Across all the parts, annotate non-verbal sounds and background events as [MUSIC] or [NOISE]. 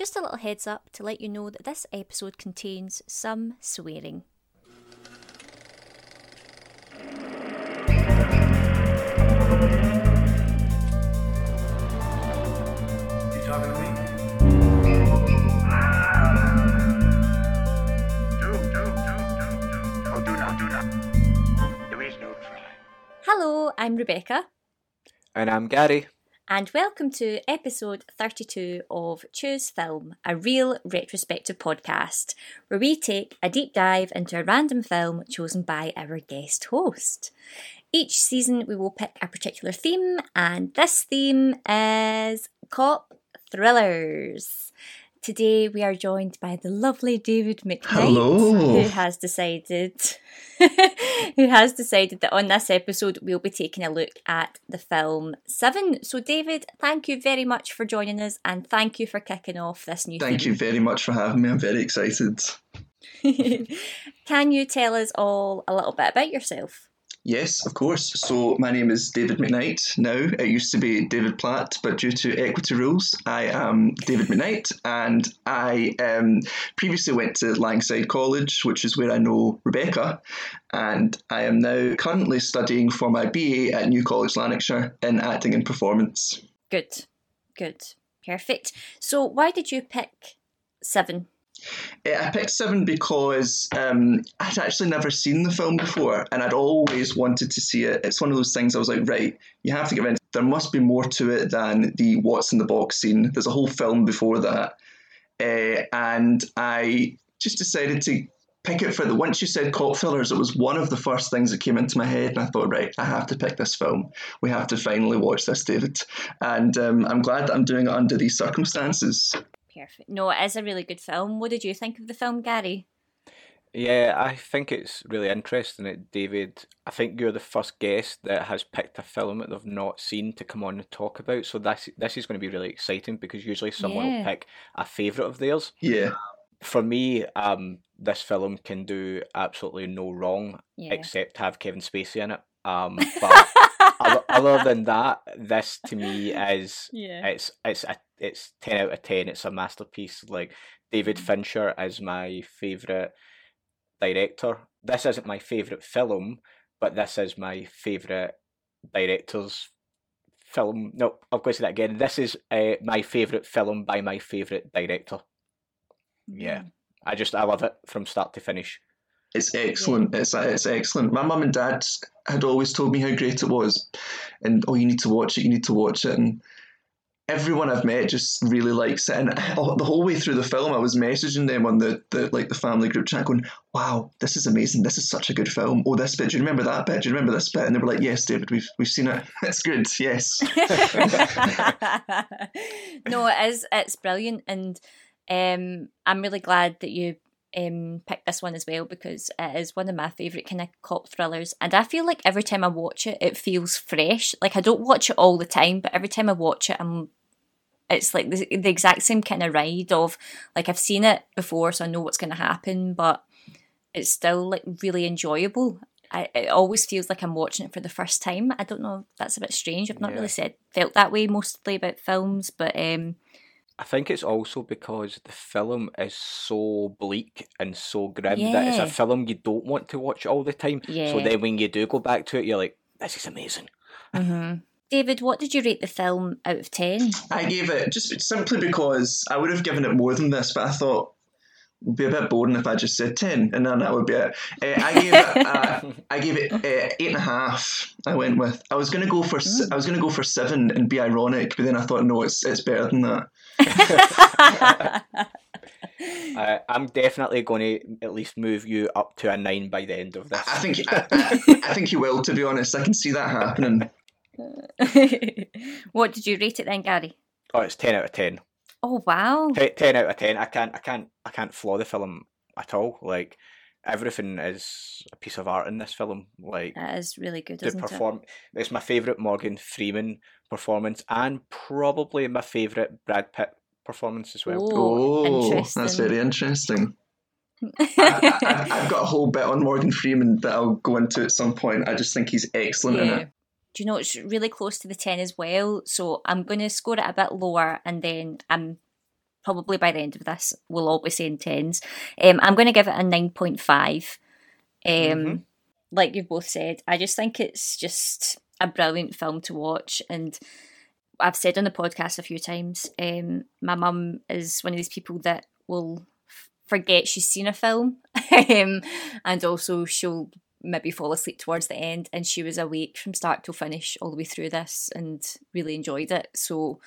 Just a little heads up to let you know that this episode contains some swearing. Hello, I'm Rebecca, And I'm Gary. And welcome to episode 32 of Choose Film, a real retrospective podcast where we take a deep dive into a random film chosen by our guest host. Each season, we will pick a particular theme, and this theme is cop thrillers. Today, we are joined by the lovely David McKnight, Hello. who has decided [LAUGHS] who has decided that on this episode we'll be taking a look at the film Seven. So, David, thank you very much for joining us, and thank you for kicking off this new. Thank you very much for having me. I'm very excited. [LAUGHS] Can you tell us all a little bit about yourself? Yes, of course. So my name is David McKnight. Now it used to be David Platt, but due to equity rules, I am David McKnight, and I um, previously went to Langside College, which is where I know Rebecca, and I am now currently studying for my BA at New College Lanarkshire in acting and performance. Good, good, perfect. So, why did you pick Seven? Uh, I picked Seven because um, I'd actually never seen the film before, and I'd always wanted to see it. It's one of those things I was like, right, you have to get into. There must be more to it than the what's in the box scene. There's a whole film before that, uh, and I just decided to pick it for the. Once you said cop fillers, it was one of the first things that came into my head, and I thought, right, I have to pick this film. We have to finally watch this, David, and um, I'm glad that I'm doing it under these circumstances. Perfect. No, it is a really good film. What did you think of the film, Gary? Yeah, I think it's really interesting that David, I think you're the first guest that has picked a film that they've not seen to come on and talk about. So this this is going to be really exciting because usually someone Yeah. will pick a favourite of theirs. Yeah. For me, um, this film can do absolutely no wrong Yeah. except have Kevin Spacey in it. Um, [LAUGHS] but other, [LAUGHS] than that, this to me is Yeah. it's it's a it's ten out of ten. It's a masterpiece. Like David Mm. Fincher is my favorite director. This isn't my favorite film, but this is my favorite director's film. No, going to say that again. This is uh, my favorite film by my favorite director. Yeah, I just I love it from start to finish. It's excellent. It's it's excellent. My mum and dad had always told me how great it was, and oh, you need to watch it. You need to watch it. And everyone I've met just really likes it. And the whole way through the film, I was messaging them on the, the like the family group chat, going, "Wow, this is amazing. This is such a good film. Oh, this bit. Do you remember that bit? Do you remember this bit?" And they were like, "Yes, David, we've we've seen it. It's good. Yes." [LAUGHS] [LAUGHS] no, it is. It's brilliant, and um, I'm really glad that you um, picked this one as well because it is one of my favourite kind of cop thrillers. And I feel like every time I watch it, it feels fresh. Like I don't watch it all the time, but every time I watch it, I'm. It's like the, the exact same kind of ride of like I've seen it before, so I know what's going to happen, but it's still like really enjoyable. I, it always feels like I'm watching it for the first time. I don't know. That's a bit strange. I've not Yeah. really said felt that way mostly about films, but um, I think it's also because the film is so bleak and so grim that it's a film you don't want to watch all the time. So then when you do go back to it, you're like, this is amazing. Mm-hmm. David, what did you rate the film out of ten? I gave it just simply because I would have given it more than this, but I thought it would be a bit boring if I just said ten, and then that would be it. Uh, I [LAUGHS] gave it, uh, I gave it uh, eight and a half. I went with. I was gonna go for s I was gonna go for seven and be ironic, but then I thought no, it's it's better than that. [LAUGHS] Uh, I'm definitely going to at least move you up to a nine by the end of this. I think I, I, [LAUGHS] I think you will. To be honest, I can see that happening. what did you rate it then, Gary? Oh, it's ten out of ten. Oh wow! Te- Ten out of ten. I can't, I can't, I can't flaw the film at all. Like everything is a piece of art in this film. Like That is really good, the isn't perform, it's my favorite Morgan Freeman performance, and probably my favorite Brad Pitt performance as well. Oh, Oh, that's very interesting. [LAUGHS] I, I, I've got a whole bit on Morgan Freeman that I'll go into at some point. I just think he's excellent in it. Do you know it's really close to the ten as well? So I'm going to score it a bit lower, and then I'm probably by the end of this, we'll all be saying tens. Um, I'm going to give it a nine point five. Um, Mhm. like you've both said, I just think it's just a brilliant film to watch, and I've said on the podcast a few times, um, my mum is one of these people that will forget she's seen a film, [LAUGHS] um, and also she'll maybe fall asleep towards the end. And she was awake from start to finish all the way through this and really enjoyed it. So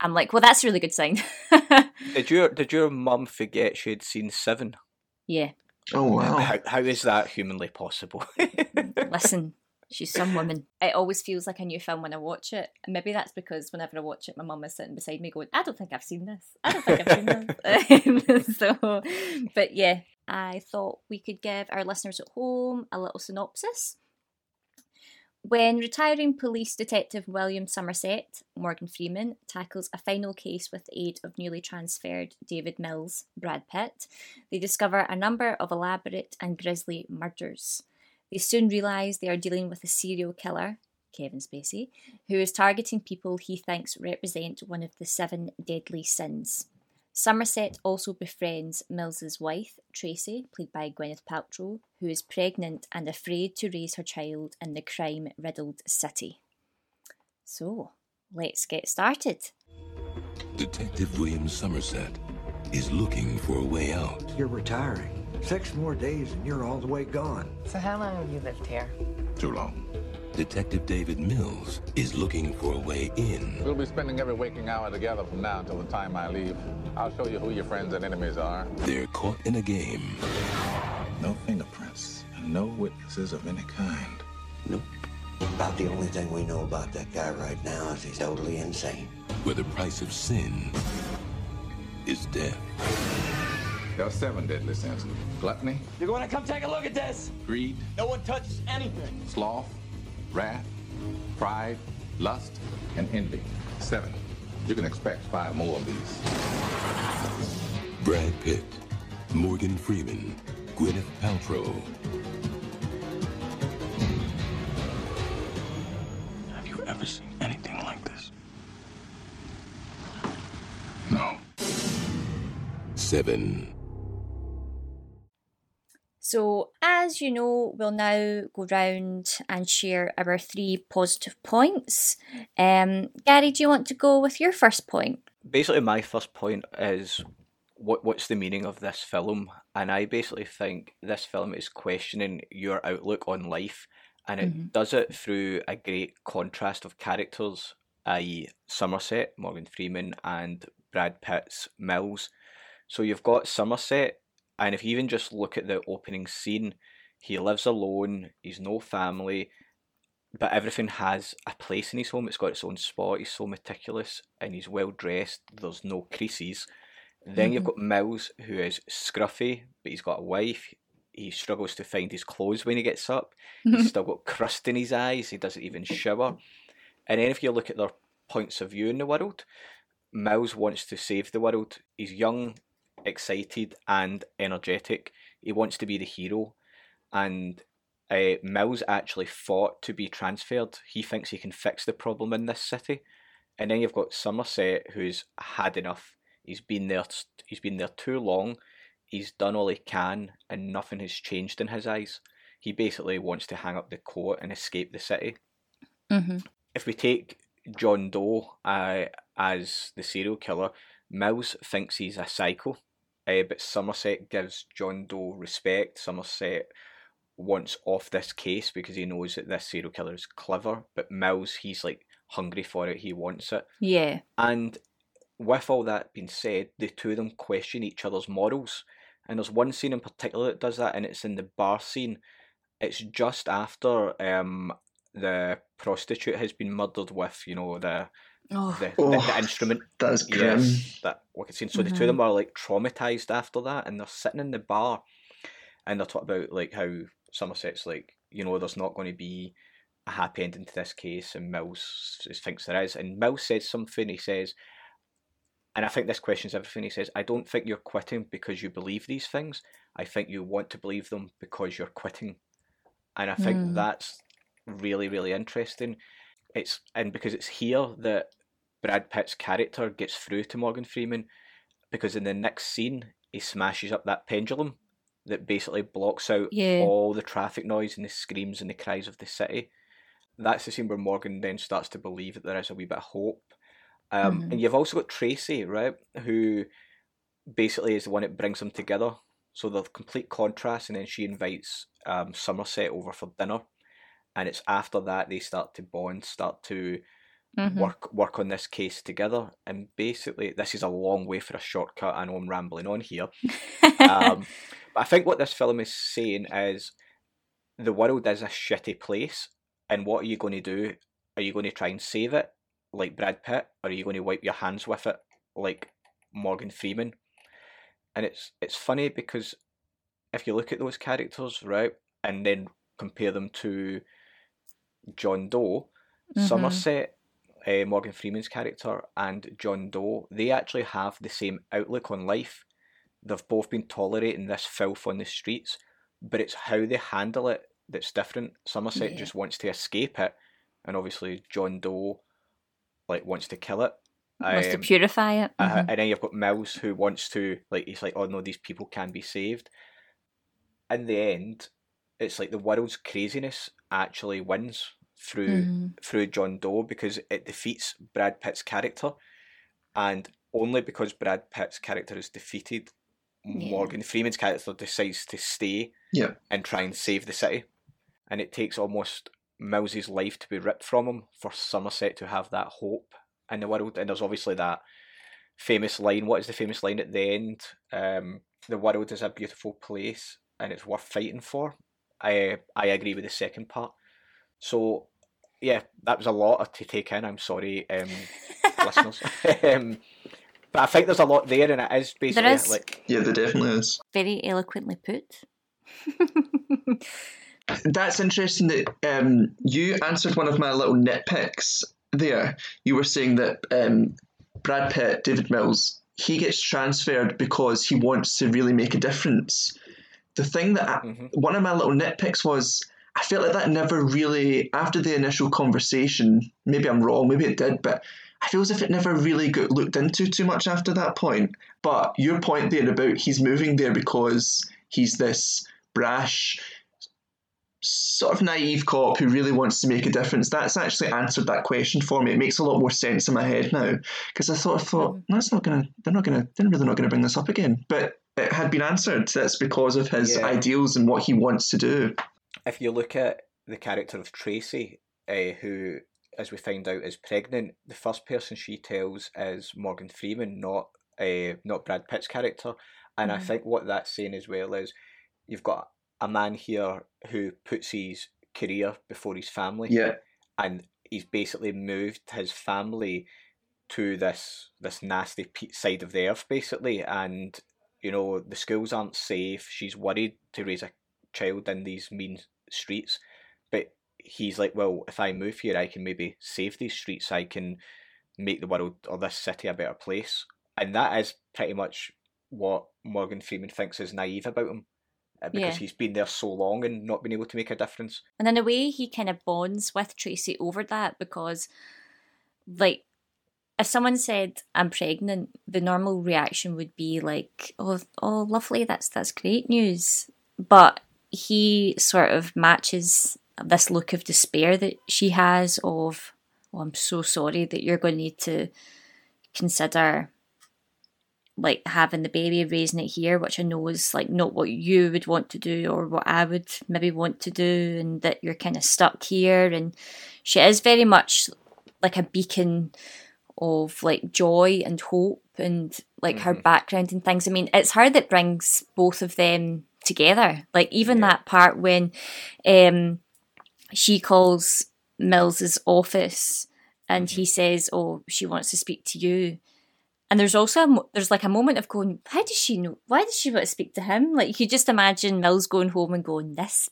I'm like, well, that's a really good sign. [LAUGHS] Did your did your mum forget she had seen Seven? yeah, Oh wow. How, how is that humanly possible? [LAUGHS] listen. She's some woman. It always feels like a new film when I watch it. And maybe that's because whenever I watch it, my mum is sitting beside me going, I don't think I've seen this. I don't think I've seen this. [LAUGHS] so, but yeah, I thought we could give our listeners at home a little synopsis. When retiring police detective William Somerset, Morgan Freeman, tackles a final case with the aid of newly transferred David Mills, Brad Pitt, they discover a number of elaborate and grisly murders. They soon realise they are dealing with a serial killer, Kevin Spacey, who is targeting people he thinks represent one of the seven deadly sins. Somerset also befriends Mills's wife, Tracy, played by Gwyneth Paltrow, who is pregnant and afraid to raise her child in the crime riddled city. So, let's get started. Detective William Somerset is looking for a way out. You're retiring. Six more days and you're all the way gone. So how long have you lived here? Too long. Detective David Mills is looking for a way in. We'll be spending every waking hour together from now until the time I leave. I'll show you who your friends and enemies are. They're caught in a game No fingerprints and no witnesses of any kind. Nope. About the only thing we know about that guy right now is he's totally insane. where the price of sin is death. There are seven deadly sins. Gluttony, You're going to come take a look at this. greed, No one touches anything. sloth, wrath, pride, lust, and envy. Seven. You can expect five more of these. Brad Pitt, Morgan Freeman, Gwyneth Paltrow. Have you ever seen anything like this? No. Seven. So, as you know, we'll now go round and share our three positive points. Um, Gary, do you want to go with your first point? basically my first point is what what's the meaning of this film and i basically think this film is questioning your outlook on life and it does it through a great contrast of characters i.e somerset morgan freeman and brad pitt's mills so you've got somerset and if you even just look at the opening scene he lives alone he's no family but everything has a place in his home. It's got its own spot. He's so meticulous and he's well dressed. There's no creases. Then you've mm-hmm. got Mills, who is scruffy, but he's got a wife. He struggles to find his clothes when he gets up. He's mm-hmm. still got crust in his eyes. He doesn't even shower. And then if you look at their points of view in the world, Mills wants to save the world. He's young, excited, and energetic. He wants to be the hero. And uh, Mills actually fought to be transferred. He thinks he can fix the problem in this city, and then you've got Somerset, who's had enough. He's been there. He's been there too long. He's done all he can, and nothing has changed in his eyes. He basically wants to hang up the coat and escape the city. Mm-hmm. If we take John Doe uh, as the serial killer, Mills thinks he's a psycho, uh, but Somerset gives John Doe respect. Somerset wants off this case because he knows that this serial killer is clever, but Mills, he's like hungry for it, he wants it. Yeah. And with all that being said, the two of them question each other's morals. And there's one scene in particular that does that, and it's in the bar scene. It's just after um, the prostitute has been murdered with, you know, the Oh, the, the, Oh, the instrument. That's grim. Yes, that wicked scene. So the two of them are like traumatized after that, and they're sitting in the bar, and they're talking about like how Somerset's like, you know, there's not going to be a happy ending to this case, and Mills thinks there is. And Mills says something. He says, and I think this questions everything. He says, I don't think you're quitting because you believe these things. I think you want to believe them because you're quitting. And I think Mm. that's really, really interesting. It's and because it's here that Brad Pitt's character gets through to Morgan Freeman. because in the next scene he smashes up that pendulum that basically blocks out Yeah. all the traffic noise and the screams and the cries of the city. That's the scene where Morgan then starts to believe that there is a wee bit of hope. Um, Mhm. And you've also got Tracy, right, who basically is the one that brings them together. So the complete contrast, and then she invites um, Somerset over for dinner, and it's after that they start to bond, start to Mhm. work work on this case together. And basically, this is a long way for a shortcut. I know I'm rambling on here, um, [LAUGHS] but I think what this film is saying is the world is a shitty place, and what are you going to do? Are you going to try and save it like Brad Pitt, or are you going to wipe your hands with it like Morgan Freeman? And it's it's funny because if you look at those characters, right, and then compare them to John Doe, Mhm. Somerset, uh, Morgan Freeman's character, and John Doe, they actually have the same outlook on life. They've both been tolerating this filth on the streets, but it's how they handle it that's different. Somerset Yeah. just wants to escape it, and obviously John Doe like wants to kill it. Wants to Um, purify it. uh, Mhm. and then you've got Mills who wants to like he's like, oh no, these people can be saved. In the end, it's like the world's craziness actually wins through Mhm. through John Doe because it defeats Brad Pitt's character, and only because Brad Pitt's character is defeated, Yeah. Morgan Freeman's character decides to stay Yeah. and try and save the city, and it takes almost Mills's life to be ripped from him for Somerset to have that hope in the world. And there's obviously that famous line. What is the famous line at the end? Um, the world is a beautiful place and it's worth fighting for. I I agree with the second part. So yeah, that was a lot to take in. I'm sorry, um, [LAUGHS] listeners. [LAUGHS] um, but I think there's a lot there, and it is basically is. like Yeah, there definitely is. Very eloquently put. [LAUGHS] That's interesting that um, you answered one of my little nitpicks there. You were saying that um, Brad Pitt, David Mills, he gets transferred because he wants to really make a difference. The thing that I, Mhm. one of my little nitpicks was I felt like that never really, after the initial conversation, maybe I'm wrong, maybe it did, but I feel as if it never really got looked into too much after that point. But your point there about he's moving there because he's this brash, sort of naive cop who really wants to make a difference. That's actually answered that question for me. It makes a lot more sense in my head now because I sort of thought mm-hmm. that's not gonna, they're not gonna, they're really not gonna bring this up again. But it had been answered. That's because of his Yeah. ideals and what he wants to do. If you look at the character of Tracy, uh, who, as we find out, is pregnant, the first person she tells is Morgan Freeman, not uh, not Brad Pitt's character. And I Mhm. think what that's saying as well is you've got a man here who puts his career before his family, Yeah, and he's basically moved his family to this this nasty side of the earth, basically. And you know the schools aren't safe. She's worried to raise a child in these mean streets, but he's like, well, if I move here, I can maybe save these streets. I can make the world or this city a better place. And that is pretty much what Morgan Freeman thinks is naive about him. uh, Because Yeah. he's been there so long and not been able to make a difference. And in a way, he kind of bonds with Tracy over that because, like, if someone said I'm pregnant, the normal reaction would be like, "Oh, oh, lovely, that's that's great news." But he sort of matches this look of despair that she has of, "Oh, I'm so sorry that you're going to need to consider." Like having the baby, raising it here, which I know is like not what you would want to do or what I would maybe want to do, and that you're kind of stuck here. And she is very much like a beacon of like joy and hope and like her Mhm. background and things. I mean, it's her that brings both of them together. Like even Yeah. that part when um she calls Mills's office and he says, "Oh, she wants to speak to you." And there's also a, there's like a moment of going, "How does she know? Why does she want to speak to him?" Like you could just imagine Mills going home and going, "This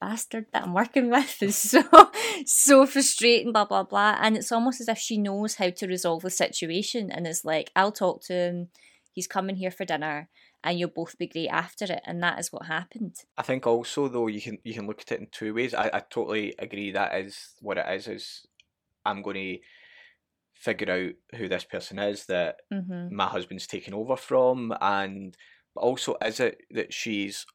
bastard that I'm working with is so [LAUGHS] so frustrating, blah blah blah. And it's almost as if she knows how to resolve the situation and is like, I'll talk to him, he's coming here for dinner, and you'll both be great after it. And that is what happened. I think also though you can you can look at it in two ways. I, I totally agree that is what it is. Is I'm going to figure out who this person is that Mm-hmm. my husband's taken over from, and also is it that she's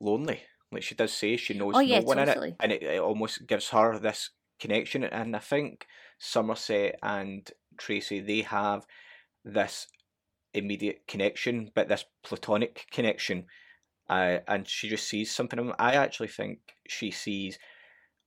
lonely? Like she does say, she knows Oh, no yeah, one in it, and it, it almost gives her this connection. And I think Somerset and Tracy they have this immediate connection, but this platonic connection. Uh, and she just sees something. I actually think she sees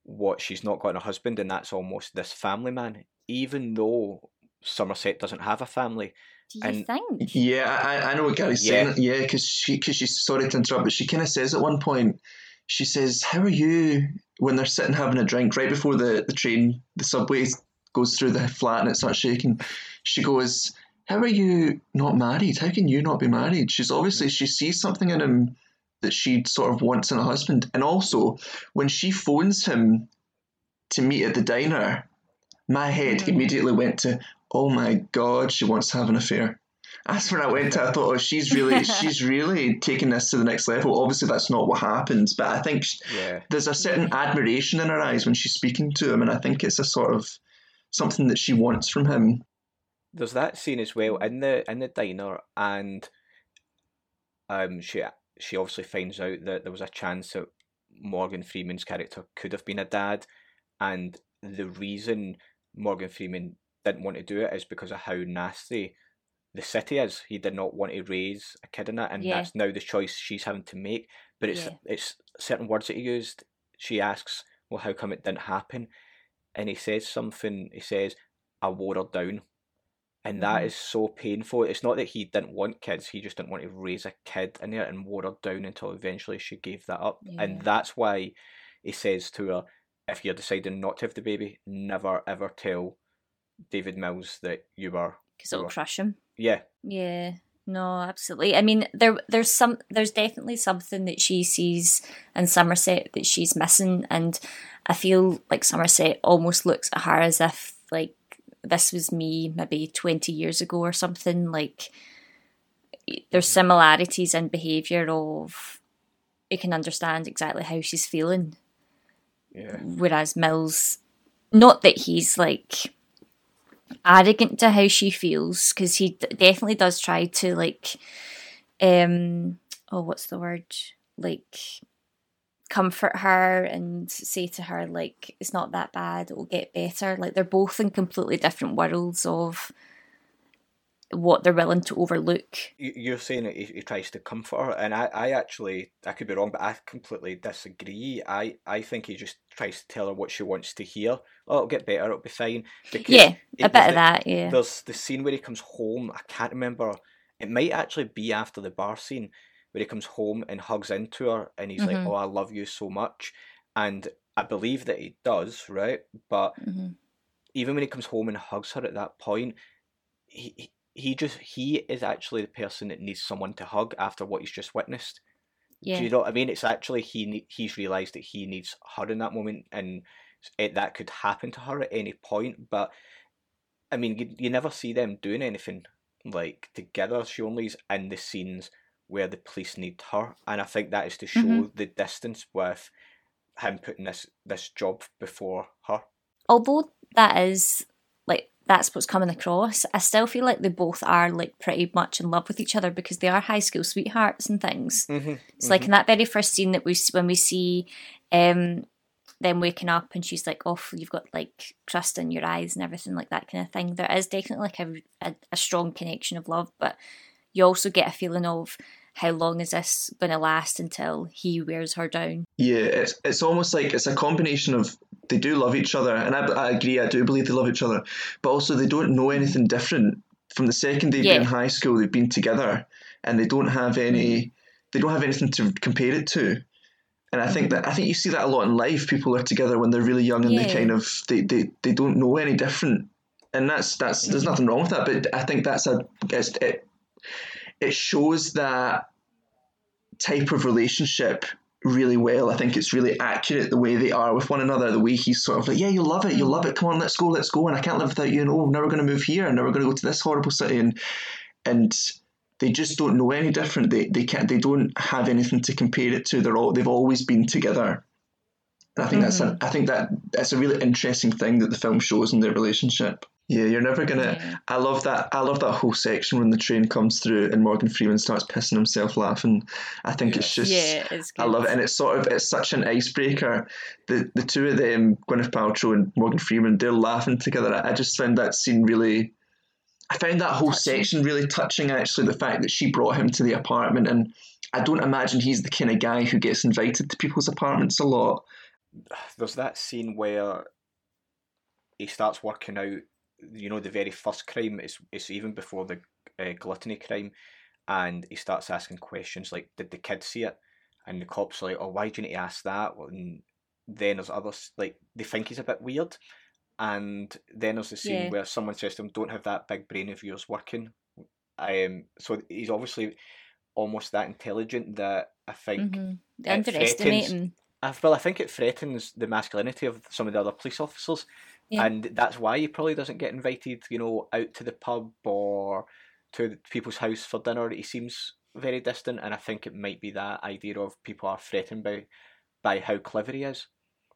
what she's not got in her husband, and that's almost this family man. Even though Somerset doesn't have a family, Do you And- think? Yeah, I, I know what Gary's Yeah. saying. Yeah, because she, cause she's sorry to interrupt, but she kind of says at one point, she says, "How are you?" When they're sitting having a drink right before the the train, the subway goes through the flat and it starts shaking. She goes, "How are you not married? How can you not be married?" She's obviously she sees something in him that she sort of wants in a husband, and also when she phones him to meet at the diner, my head Mhm. immediately went to, "Oh my god, she wants to have an affair." That's when I went to. I thought, oh, she's really, [LAUGHS] she's really taking this to the next level. Obviously, that's not what happens, but I think yeah, there's a certain admiration in her eyes when she's speaking to him, and I think it's a sort of something that she wants from him. There's that scene as well in the in the diner, and um, she she obviously finds out that there was a chance that Morgan Freeman's character could have been a dad, and the reason Morgan Freeman didn't want to do it is because of how nasty the city is. He did not want to raise a kid in it, and Yeah. that's now the choice she's having to make. But it's Yeah. it's certain words that he used. She asks, "Well, how come it didn't happen?" And he says something. He says, "I wore her down." And that Mhm. is so painful. It's not that he didn't want kids, he just didn't want to raise a kid in there and wore her down until eventually she gave that up. Yeah. And that's why he says to her, if you're deciding not to have the baby, never ever tell David Mills that you were. Because it'll crush him. Yeah, Yeah. No, absolutely. I mean, there, there's some, there's definitely something that she sees in Somerset that she's missing, and I feel like Somerset almost looks at her as if like this was me maybe twenty years ago or something. Like there's similarities in behaviour of you can understand exactly how she's feeling, yeah. whereas Mills, not that he's like arrogant to how she feels because he d- definitely does try to like um oh what's the word like comfort her and say to her like it's not that bad it'll get better like they're both in completely different worlds of what they're willing to overlook You- You're saying that he, he tries to comfort her, and I, I actually, I could be wrong, but I completely disagree. I, I think he just tries to tell her what she wants to hear. Oh, it'll get better, it'll be fine. Because yeah a bit of that yeah There's the scene where he comes home. I can't remember. It might actually be after the bar scene where he comes home and hugs into her, and he's Mhm. like, "Oh, I love you so much," and I believe that he does, right? But Mhm. even when he comes home and hugs her at that point, he he- just he is actually the person that needs someone to hug after what he's just witnessed. yeah Do you know what I mean? It's actually he he's realised that he needs her in that moment, and it, that could happen to her at any point. But I mean, you, you never see them doing anything like together. She only's in the scenes where the police need her, and I think that is to show Mhm. the distance with him putting this this job before her. although that is like that's what's coming across i still feel like they both are like pretty much in love with each other because they are high school sweethearts and things Mm-hmm. it's like in that very first scene that we when we see um them waking up and she's like oh you've got like crust in your eyes and everything like that kind of thing there is definitely like a, a, a strong connection of love but you also get a feeling of how long is this going to last until he wears her down Yeah, it's it's almost like it's a combination of they do love each other, and I, I agree, I do believe they love each other, but also they don't know anything different. From the second they've Yeah. been in high school, they've been together, and they don't have any, mm-hmm. they don't have anything to compare it to. And I think mm-hmm. that I think you see that a lot in life. People are together when they're really young, and they kind of they, they, they don't know any different, and that's that's there's mm-hmm. nothing wrong with that. But I think that's a it's, it it shows that type of relationship really well. I think it's really accurate the way they are with one another. The way he's sort of like, yeah, you'll love it, you'll love it. Come on, let's go, let's go. And I can't live without you. And oh, now we're going to move here, and now we're going to go to this horrible city. And and they just don't know any different. They they can't. They don't have anything to compare it to. They're all they've always been together. And I think that's a, mm-hmm. I think that that's a really interesting thing that the film shows in their relationship. Yeah, you're never gonna. Yeah. I love that. I love that whole section when the train comes through and Morgan Freeman starts pissing himself laughing. I think it's just. Yeah, it's good. I love it, and it's sort of it's such an icebreaker. The the two of them, Gwyneth Paltrow and Morgan Freeman, they're laughing together. I just found that scene really. I found that whole Touching. section really touching. Actually, the fact that she brought him to the apartment, and I don't imagine he's the kind of guy who gets invited to people's apartments a lot. There's that scene where he starts working out. You know, the very first crime is it's even before the uh, gluttony crime, and he starts asking questions like, "Did the kid see it?" And the cops are like, "Oh, why do you need to ask that?" And then there's others like they think he's a bit weird, and then there's the scene Yeah. where someone says to him, "Don't have that big brain of yours working." Um, so he's obviously almost that intelligent that I think Mhm. They it underestimate threatens- I, well, I think it threatens the masculinity of some of the other police officers, Yeah. and that's why he probably doesn't get invited, you know, out to the pub or to people's house for dinner. He seems very distant, and I think it might be that idea of people are threatened by by how clever he is.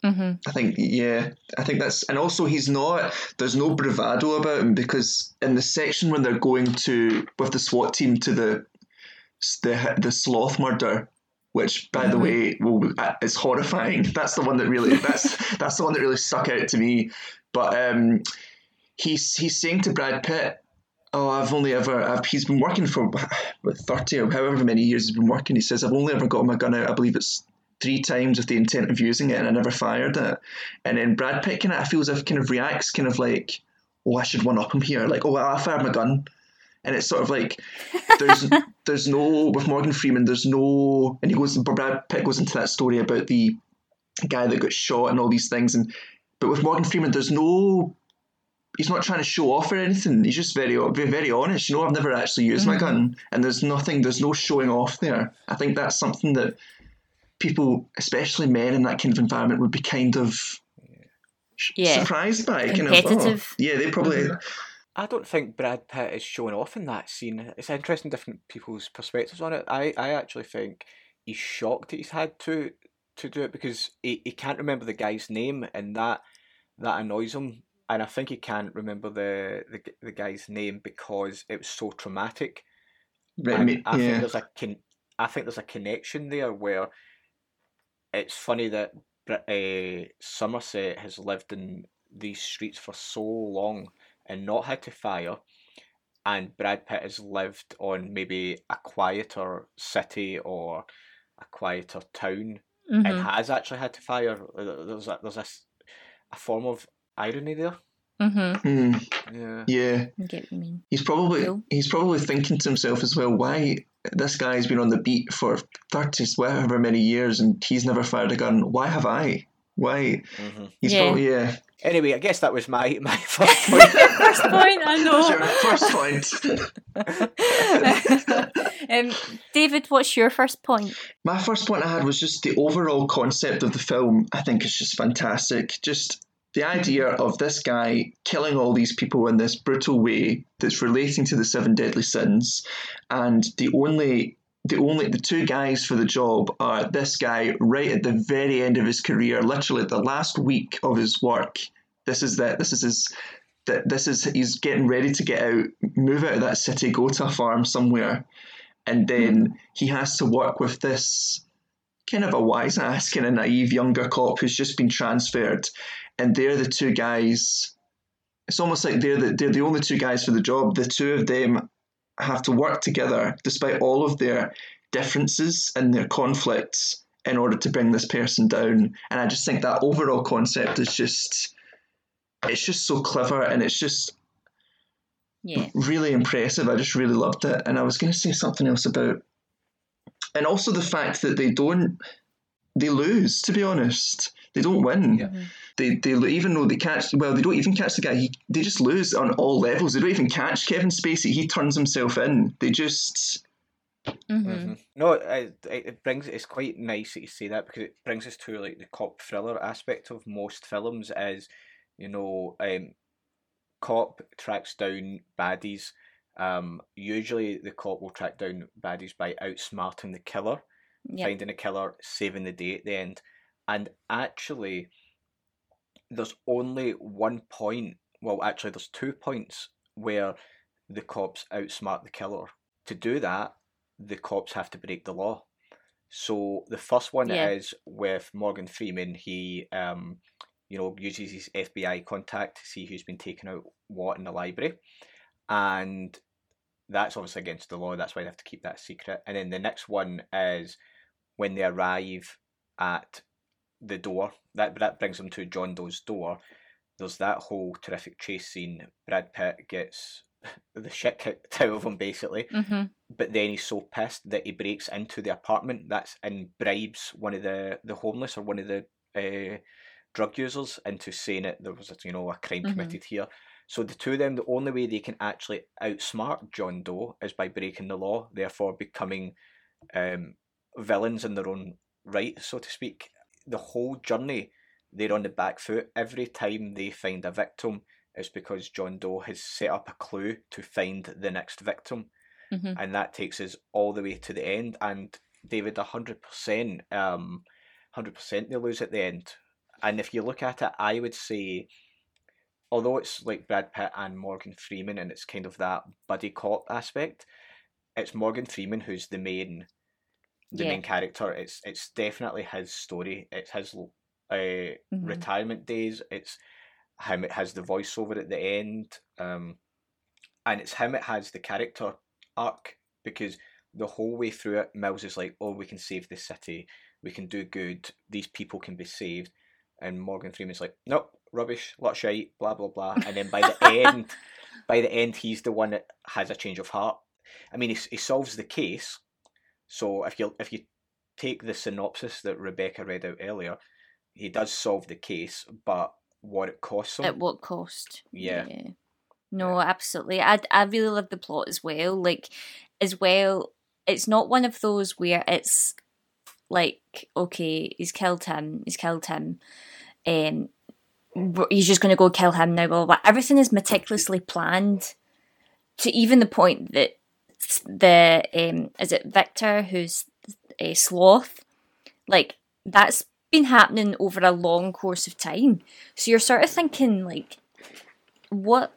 hmm I think yeah, I think that's and also he's not there's no bravado about him because in the section when they're going to with the SWAT team to the the the sloth murder, which by the way will uh, is horrifying. [LAUGHS] That's the one that really that's [LAUGHS] that's the one that really stuck out to me. But um, he's he's saying to Brad Pitt. Oh, I've only ever. I've, he's been working for [SIGHS] what, thirty or however many years he's been working. He says I've only ever got my gun out. I believe it's three times with the intent of using it, and I never fired it. And then Brad Pitt kind of, feels if kind of reacts kind of like, oh, I should one up him here. Like, oh, well, I fired my gun. And it's sort of like, [LAUGHS] there's there's no, with Morgan Freeman, there's no, and he goes, Brad Pitt goes into that story about the guy that got shot and all these things. And, but with Morgan Freeman, there's no, he's not trying to show off or anything. He's just very, very, very honest. You know, I've never actually used my mm-hmm. gun. And there's nothing, there's no showing off there. I think that's something that people, especially men in that kind of environment, would be kind of Yeah. surprised by. Kind of, oh, Competitive. yeah, they probably. Mm-hmm. I don't think Brad Pitt is showing off in that scene. It's interesting, different people's perspectives on it. I, I actually think he's shocked that he's had to to do it because he, he can't remember the guy's name, and that that annoys him. And I think he can't remember the the, the guy's name because it was so traumatic. Ma- I think there's a con- I think there's a connection there where it's funny that uh, Somerset has lived in these streets for so long and not had to fire, and Brad Pitt has lived on maybe a quieter city or a quieter town hmm and has actually had to fire. There's a, there's a, s- a form of irony there. hmm Hmm, Yeah. yeah, I get what you mean. he's probably he's probably thinking to himself as well. Why this guy's been on the beat for thirty, however many years, and he's never fired a gun. Why have I? Why? hmm He's Yeah. probably yeah. Anyway, I guess that was my [LAUGHS] my [LAUGHS] first point. First point, I That's your know. first point. [LAUGHS] um, David, what's your first point? My first point I had was just the overall concept of the film. I think is just fantastic. Just the idea of this guy killing all these people in this brutal way that's relating to the seven deadly sins, and the only the only the two guys for the job are this guy right at the very end of his career, literally the last week of his work. This is that. This is his. That this is he's getting ready to get out, move out of that city, go to a farm somewhere, and then hmm. he has to work with this kind of a wise ass, kind of naive younger cop who's just been transferred, and they're the two guys. It's almost like they're the, they're the only two guys for the job. The two of them have to work together despite all of their differences and their conflicts in order to bring this person down. And I just think that overall concept is just it's just so clever and it's just Yeah. really impressive. I just really loved it. And I was going to say something else about, and also the fact that they don't, they lose. To be honest, they don't win. Yeah. Mm-hmm. They they even though they catch well, they don't even catch the guy. He, they just lose on all levels. They don't even catch Kevin Spacey. He turns himself in. They just hmm Mhm. No, it, it it brings it's quite nice that you say that because it brings us to like the cop thriller aspect of most films is, you know, um, cop tracks down baddies. Um, usually the cop will track down baddies by outsmarting the killer, Yeah. finding a killer, saving the day at the end. And actually, there's only one point well, actually, there's two points where the cops outsmart the killer. To do that, the cops have to break the law. So the first one Yeah. is with Morgan Freeman. He, um, you know, uses his FBI contact to see who's been taking out what in the library, and that's obviously against the law. That's why they have to keep that secret. And then the next one is when they arrive at the door. That that brings them to John Doe's door. There's that whole terrific chase scene. Brad Pitt gets [LAUGHS] the shit kicked out of him basically, hmm but then he's so pissed that he breaks into the apartment that's and bribes one of the the homeless or one of the uh, drug users into saying that there was a, you know a crime Mhm. committed here. So the two of them, the only way they can actually outsmart John Doe is by breaking the law, therefore becoming um, villains in their own right, so to speak. The whole journey, they're on the back foot. Every time they find a victim, it's because John Doe has set up a clue to find the next victim, hmm and that takes us all the way to the end. And David, hundred percent, um, hundred percent, they lose at the end. And if you look at it, I would say, although it's like Brad Pitt and Morgan Freeman, and it's kind of that buddy cop aspect, it's Morgan Freeman who's the main, the Yeah. main character. It's it's definitely his story. It's his uh, Mhm. retirement days. It's him. It has the voiceover at the end, um, and it's him. It has the character arc because the whole way through it, Mills is like, "Oh, we can save the city. We can do good. These people can be saved." And Morgan Freeman's like, "Nope, rubbish, lot of shite, blah blah blah." And then by the end, [LAUGHS] by the end, he's the one that has a change of heart. I mean, he, he solves the case. So if you if you take the synopsis that Rebecca read out earlier, he does solve the case, but what it costs him. At what cost? Yeah. No, absolutely. I I really love the plot as well. Like, as well, it's not one of those where it's like, okay, he's killed him, he's killed him, um, he's just going to go kill him now. Blah, blah, blah. Everything is meticulously planned to even the point that the um, is it Victor who's a sloth, like that's been happening over a long course of time. So you're sort of thinking like, what,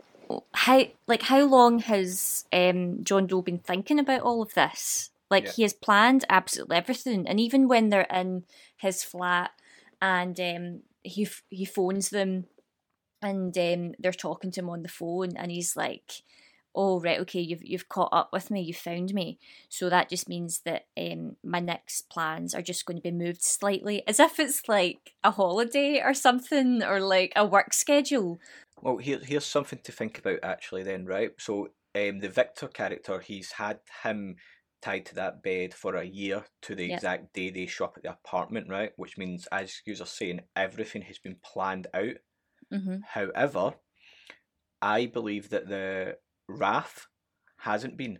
how, like how long has um, John Doe been thinking about all of this? Like Yeah. he has planned absolutely everything, and even when they're in his flat and um, he he phones them, and um, they're talking to him on the phone, and he's like. Oh right, okay. You've you've caught up with me. you've found me. So that just means that um, my next plans are just going to be moved slightly, as if it's like a holiday or something, or like a work schedule. Well, here, here's something to think about actually, then, right? So, um, the Victor character, he's had him tied to that bed for a year to the Yep. exact day they show up at the apartment, right? Which means, as you are saying, everything has been planned out. Mm-hmm. However, I believe that the Wrath hasn't been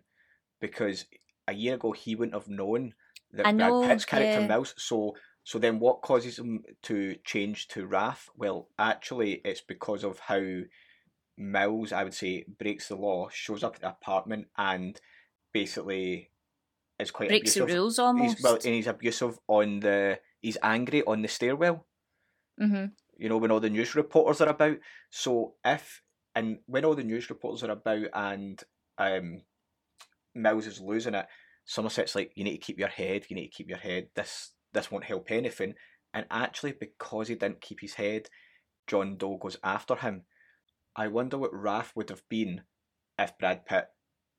because a year ago he wouldn't have known that I know, Brad Pitt's character yeah. Mills. So, so then what causes him to change to Wrath? Well, actually, it's because of how Mills, I would say, breaks the law, shows up at the apartment, and basically is quite Breaks the abusive. rules He's, almost. well, and he's abusive on the. He's angry on the stairwell mm-hmm. you know, when all the news reporters are about. So if and when all the news reporters are about and um Mills is losing it, Somerset's like, you need to keep your head, you need to keep your head. This this won't help anything. And actually, because he didn't keep his head, John Doe goes after him. I wonder what Wrath would have been if Brad Pitt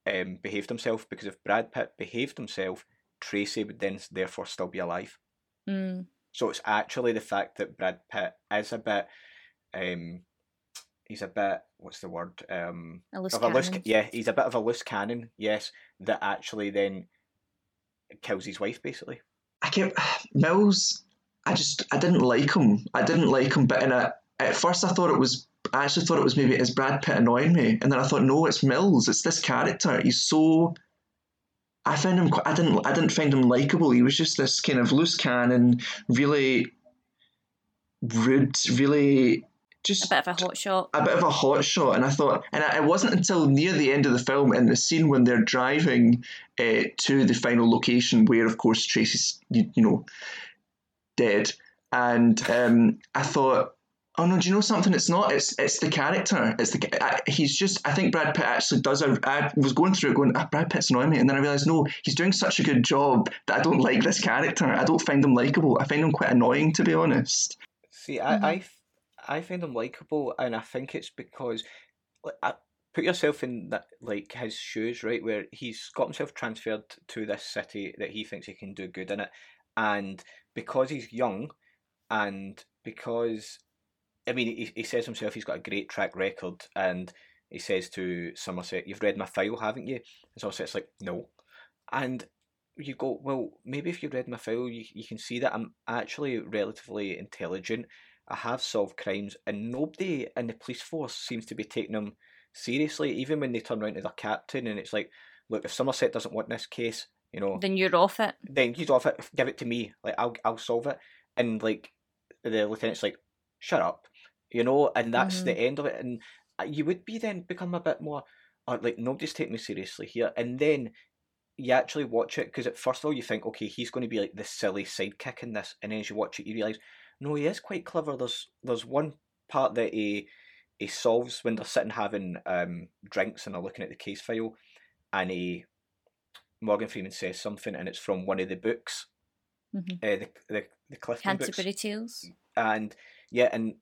um, behaved himself. Because if Brad Pitt behaved himself, Tracy would then therefore still be alive. Mm. So it's actually the fact that Brad Pitt is a bit, um, he's a bit, what's the word? Um, A loose of a loose, yeah, he's a bit of a loose cannon, yes, that actually then kills his wife, basically. I kept [SIGHS] Mills. I just I didn't like him. I didn't like him, but in a, at first I thought it was. I actually thought it was maybe is Brad Pitt annoying me, and then I thought no, it's Mills. It's this character. He's so. I found him. quite- I didn't. I didn't find him likable. He was just this kind of loose cannon, really rude, really just A bit of a hot shot. a bit of a hot shot, and I thought, and it wasn't until near the end of the film, in the scene when they're driving uh, to the final location, where of course Tracy's, you, you know, dead, and um, I thought, Oh no! Do you know something? It's not. It's it's the character. It's the. I, he's just. I think Brad Pitt actually does. A, I was going through it, going, ah, Brad Pitt's annoying me, and then I realized no, he's doing such a good job that I don't like this character. I don't find him likable. I find him quite annoying, to be honest. See, I, I, f- I find him likable, and I think it's because, I, put yourself in that like his shoes, right? Where he's got himself transferred to this city that he thinks he can do good in it, and because he's young, and because, I mean, he, he says himself he's got a great track record, and he says to Somerset, "You've read my file, haven't you?" And Somerset's like, "No," and you go, well, maybe if you read my file, you, you can see that I'm actually relatively intelligent. I have solved crimes, and nobody in the police force seems to be taking them seriously. Even when they turn around to their captain, and it's like, look, if Somerset doesn't want this case, you know, Then you're off it. then you're off it. Give it to me. Like I'll I'll solve it. And like the lieutenant's like, shut up, you know. And that's the end of it. And you would be then become a bit more, uh, like nobody's taking me seriously here. And then you actually watch it because at first of all you think, okay, he's going to be like this silly sidekick in this, and then as you watch it, you realize, no, he is quite clever. There's there's one part that he he solves when they're sitting having um, drinks and they're looking at the case file, and he Morgan Freeman says something, and it's from one of the books, Mhm. uh, the the the Clifton books, Canterbury Tales. and yeah, and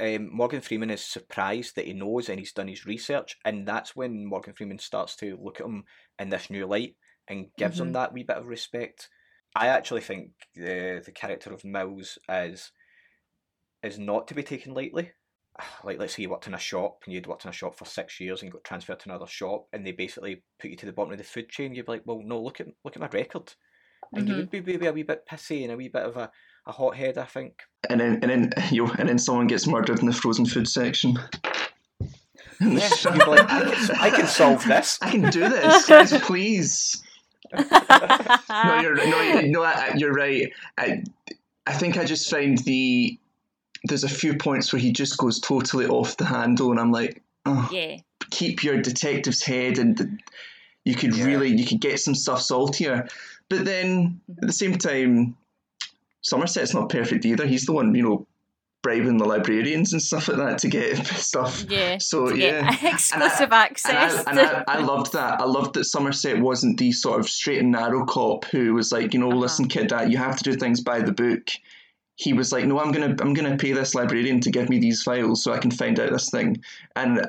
um, Morgan Freeman is surprised that he knows and he's done his research, and that's when Morgan Freeman starts to look at him in this new light and gives him Mhm. that wee bit of respect. I actually think the the character of Mills is is not to be taken lightly. [SIGHS] Like, let's say you worked in a shop and you'd worked in a shop for six years and got transferred to another shop, and they basically put you to the bottom of the food chain. You'd be like, well, no, look at look at my record, and you Mhm. would be maybe a wee bit pissy and a wee bit of a, a hothead, I think. And then and then [LAUGHS] you and then someone gets murdered in the frozen food section. [LAUGHS] Yeah, you'd be like, I can, I can solve this. [LAUGHS] I can do this, guys. Please. [LAUGHS] no, you're no, you- no, I- I- you're right. I, I think I just find the there's a few points where he just goes totally off the handle, and I'm like, oh, yeah. keep your detective's head, and the, you could Yeah. really you could get some stuff saltier. But then at the same time, Somerset's not perfect either. He's the one, you know, bribing the librarians and stuff like that to get [LAUGHS] stuff. Yeah. So to yeah, get [LAUGHS] exclusive And I- access. And, I, and I, I loved that. I loved that Somerset wasn't the sort of straight and narrow cop who was like, you know, Uh-huh. listen, kid, that you have to do things by the book. He was like, no, I'm gonna, I'm gonna pay this librarian to give me these files so I can find out this thing. And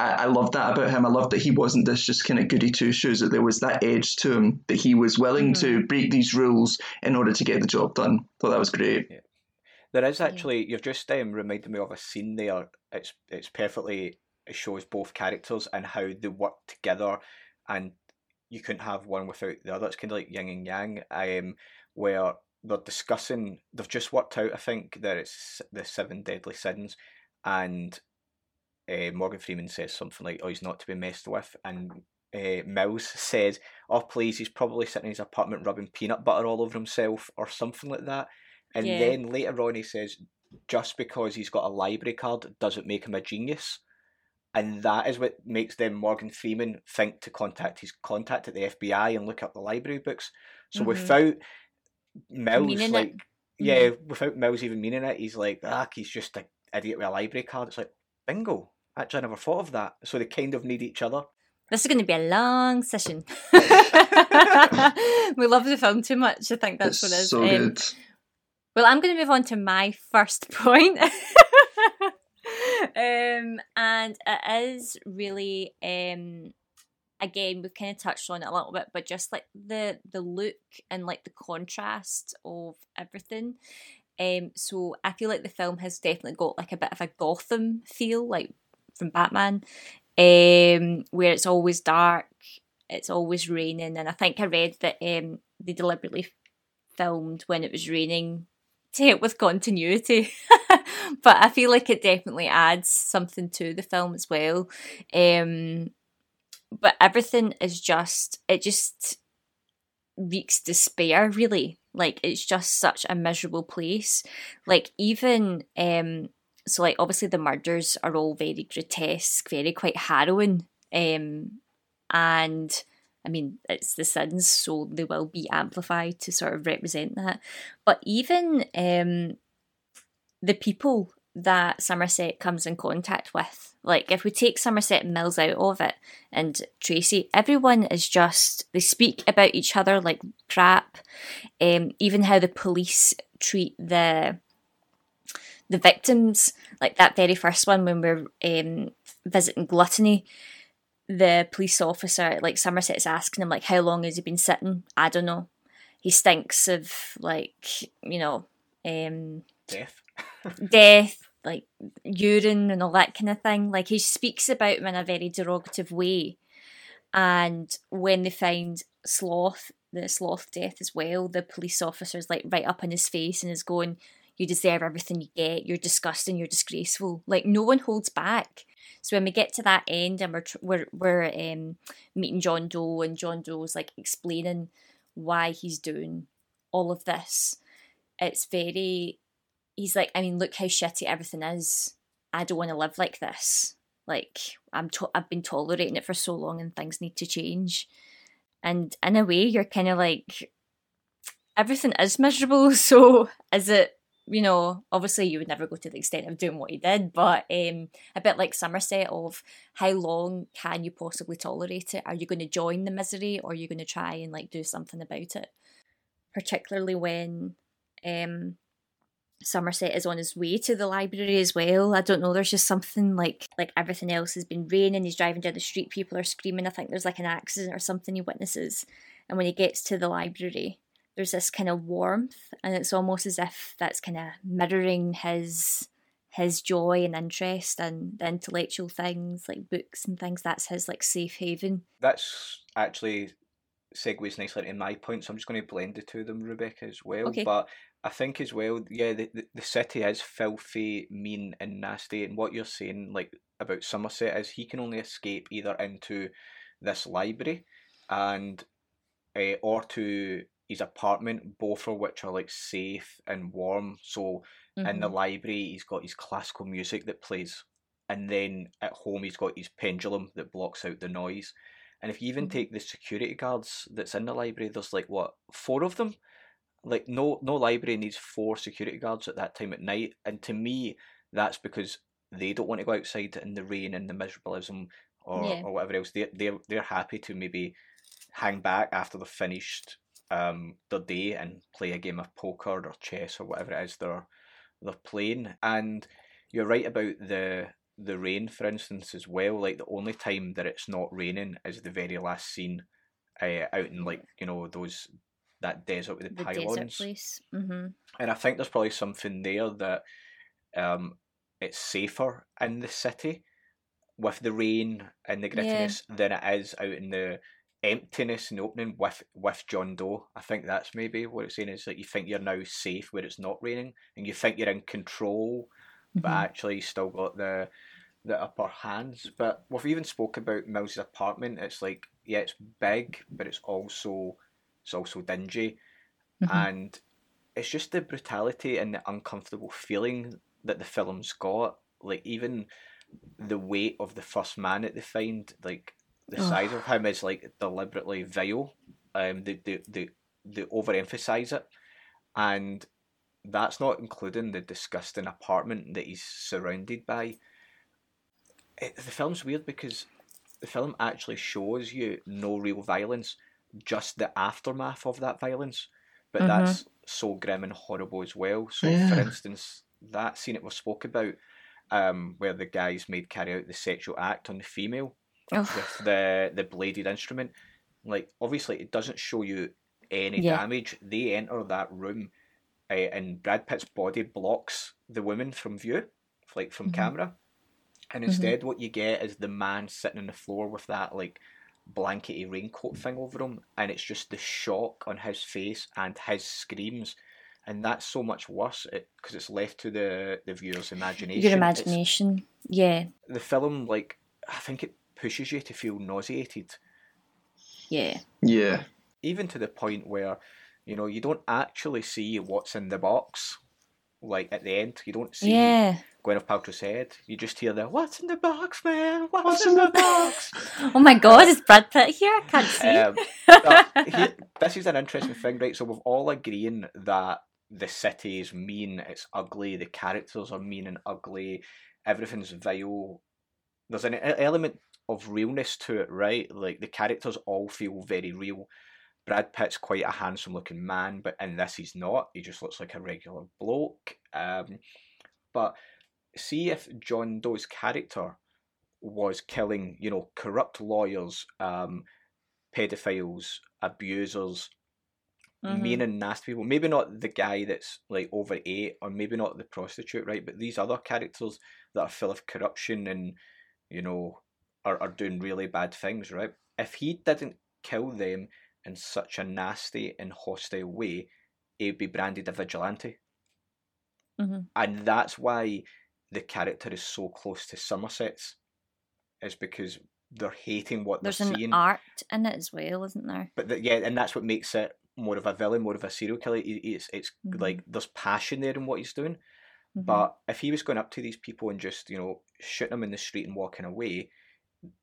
I, I loved that about him. I loved that he wasn't this just kind of goody two shoes. That there was that edge to him. That he was willing Mm-hmm. to break these rules in order to get the job done. Thought that was great. There is actually you've just um, reminded me of a scene there. It's it's perfectly it shows both characters and how they work together, and you couldn't have one without the other. It's kind of like yin and yang. Um, where they're discussing, they've just worked out. I think that it's the seven deadly sins, and uh, Morgan Freeman says something like, "Oh, he's not to be messed with," and uh, Mills [LAUGHS] says, "Oh, please, he's probably sitting in his apartment rubbing peanut butter all over himself or something like that." And Yeah. then later on, he says, "Just because he's got a library card doesn't make him a genius." And that is what makes then Morgan Freeman think to contact his contact at the FBI and look up the library books. So Mhm. without Mills, Meaning it. like yeah, without Mills even meaning it, he's like, ah, he's just an idiot with a library card. It's like, bingo. Actually, I never thought of that. So they kind of need each other. This is going to be a long session. [LAUGHS] [LAUGHS] we love the film too much. I think that's it's what it is. so Um, good. Well, I'm going to move on to my first [LAUGHS] point. um, and it is really, um, again, we've kind of touched on it a little bit, but just like the the look and like the contrast of everything. Um, so I feel like the film has definitely got like a bit of a Gotham feel, like from Batman, um, where it's always dark, it's always raining, and I think I read that um, they deliberately filmed when it was raining [LAUGHS] to help with continuity. [LAUGHS] but I feel like it definitely adds something to the film as well. Um, but everything is just it just reeks despair really like it's just such a miserable place like even um so like obviously the murders are all very grotesque very quite harrowing um and I mean, it's the sins, so they will be amplified to sort of represent that. But even um, the people that Somerset comes in contact with. Like, if we take Somerset Mills out of it and Tracy, everyone is just, they speak about each other like crap. Um, even how the police treat the the victims, like that very first one when we're um, visiting Gluttony, the police officer, like Somerset's asking him, like, how long has he been sitting? I don't know. He stinks of, like, you know, um, Death. [LAUGHS] death, like urine and all that kind of thing. Like he speaks about him in a very derogative way. And when they find sloth, the sloth death as well, the police officer's like right up in his face and is going, You deserve everything you get. You're disgusting. You're disgraceful. Like no one holds back. So when we get to that end and we're we're, we're um, meeting John Doe and John Doe's like explaining why he's doing all of this, it's very he's like, I mean, look how shitty everything is. I don't want to live like this. Like I'm, to- I've been tolerating it for so long, and things need to change. And in a way, you're kind of like, everything is miserable. [LAUGHS] So is it? You know, obviously, you would never go to the extent of doing what he did, but um, a bit like Somerset of how long can you possibly tolerate it? Are you going to join the misery, or are you going to try and like do something about it? Particularly when um, Somerset is on his way to the library as well. I don't know. There's just something like like everything else has been raining. He's driving down the street. People are screaming. I think there's like an accident or something he witnesses. And when he gets to the library, there's this kind of warmth, and it's almost as if that's kind of mirroring his his joy and interest and the intellectual things like books and things. That's his like safe haven. That's actually segues nicely into my point, so I'm just going to blend the two of them, Rebecca, as well. Okay. But I think as well, yeah, the, the, the city is filthy, mean, and nasty. And what you're saying, like about Somerset, is he can only escape either into this library and uh, or to his apartment, both of which are like safe and warm. So in the Mhm. library, he's got his classical music that plays, and then at home, he's got his pendulum that blocks out the noise. And if you even Mhm. take the security guards that's in the library, there's like what four of them. Like no no library needs four security guards at that time at night. And to me, that's because they don't want to go outside in the rain and the miserableism or, Yeah. or whatever else. They they're they're happy to maybe hang back after they've finished um their day and play a game of poker or chess or whatever it is they're they're playing. And you're right about the the rain, for instance, as well. Like the only time that it's not raining is the very last scene, uh, out in like you know those that desert with the, The pylons. place. hmm And I think there's probably something there that um, it's safer in the city with the rain and the Yeah. grittiness than it is out in the emptiness and the opening with with John Doe. I think that's maybe what it's saying is that you think you're now safe where it's not raining and you think you're in control, but Mhm. actually you still got the the upper hands. But we've even spoke about Mills's apartment. It's like yeah, it's big, but it's also it's also dingy Mhm. and it's just the brutality and the uncomfortable feeling that the film's got. Like even the weight of the first man that they find, like the Ugh. size of him is like deliberately vile. Um, they they they, they overemphasize it, and that's not including the disgusting apartment that he's surrounded by. It, the film's weird because the film actually shows you no real violence, just the aftermath of that violence. But Mhm. that's so grim and horrible as well. So, for instance, that scene that we spoke about, um, where the guys made carry out the sexual act on the female Ugh. with the the bladed instrument, like obviously it doesn't show you any Yeah. damage. They enter that room, uh, and Brad Pitt's body blocks the woman from view, like from Mhm. camera, and Mhm. instead what you get is the man sitting on the floor with that like blankety raincoat thing over him, and it's just the shock on his face and his screams. And that's so much worse because it's left to the, the viewer's imagination. Your It's- imagination. Yeah. the film, like, I think it pushes you to feel nauseated, Yeah. Yeah. even to the point where, you know, you don't actually see what's in the box. Like at the end, you don't see Yeah. Gwyneth Paltrow's head. You just hear the "What's in the box, man? What's, in the box?" [LAUGHS] Oh my god, is Brad Pitt here? I can't see. Um, [LAUGHS] but here- this is an interesting thing, right? So we're all agreeing that the city is mean, it's ugly, the characters are mean and ugly, everything's vile. There's an element of realness to it, right? Like the characters all feel very real. Brad Pitt's quite a handsome looking man, but in this he's not. He just looks like a regular bloke. Um, but see if John Doe's character was killing, you know, corrupt lawyers, um, pedophiles, abusers, mean and nasty people. Maybe not the guy that's like over eight, or maybe not the prostitute, right? But these other characters that are full of corruption and you know are, are doing really bad things, right? If he didn't kill them in such a nasty and hostile way, he'd be branded a vigilante. Mhm. And that's why the character is so close to Somerset's, is because they're hating what There's they're an art in it as well, isn't there? But the, yeah, and that's what makes it more of a villain, more of a serial killer. He- It's it's Mhm. like there's passion there in what he's doing. Mhm. But if he was going up to these people and just you know shooting them in the street and walking away,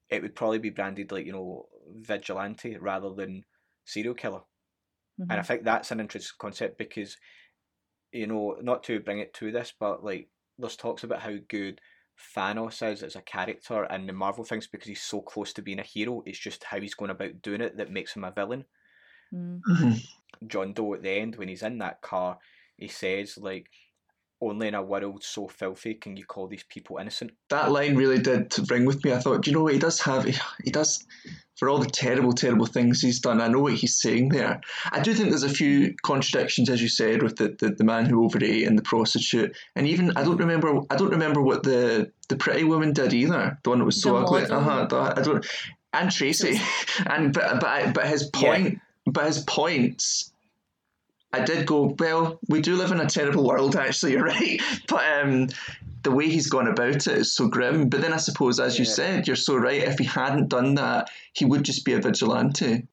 it would probably be branded like you know vigilante rather than serial killer. And I Mhm. think that's an interesting concept because, you know, not to bring it to this, but like there's talks about how good Thanos is as a character and the Marvel things because he's so close to being a hero. It's just how he's going about doing it that makes him a villain. Mm. Mhm. John Doe at the end when he's in that car, he says like, "Only in a world so filthy can you call these people innocent." That line really did ring with me. I thought, do you know what he does have? He, he does, for all the terrible, terrible things he's done. I know what he's saying there. I do think there's a few contradictions, as you said, with the, the, the man who overate and the prostitute, and even I don't remember. I don't remember what the the pretty woman did either. The one that was so The ugly. Uh huh. I don't. And Tracy, [LAUGHS] and but but but his point, but his points. I did go, well, we do live in a terrible world, actually, you're [LAUGHS] right. But um, the way he's gone about it is so grim. But then I suppose, as you Yeah. said, you're so right. If he hadn't done that, he would just be a vigilante.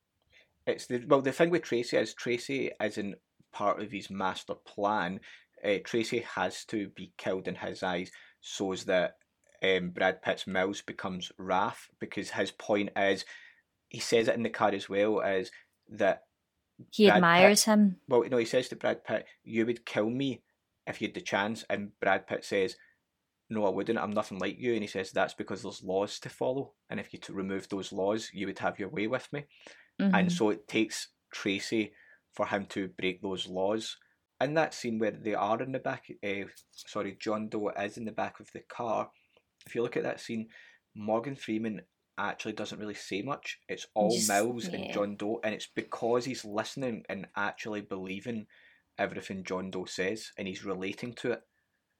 It's the well the thing with Tracy is Tracy isn't part of his master plan. Uh, Tracy has to be killed in his eyes so as that um, Brad Pitt's Mills becomes Wrath because his point is he says it in the car as well is that He Brad admires him. well no he says to Brad Pitt you would kill me if you had the chance and Brad Pitt says no I wouldn't I'm nothing like you and he says that's because there's laws to follow and if you to remove those laws you would have your way with me and Mhm. so it takes Tracy for him to break those laws. In that scene where they are in the back, uh, sorry, John Doe is in the back of the car. If you look at that scene, Morgan Freeman actually doesn't really say much. It's all Just- Mills and. John Doe, and it's because he's listening and actually believing everything John Doe says, and he's relating to it.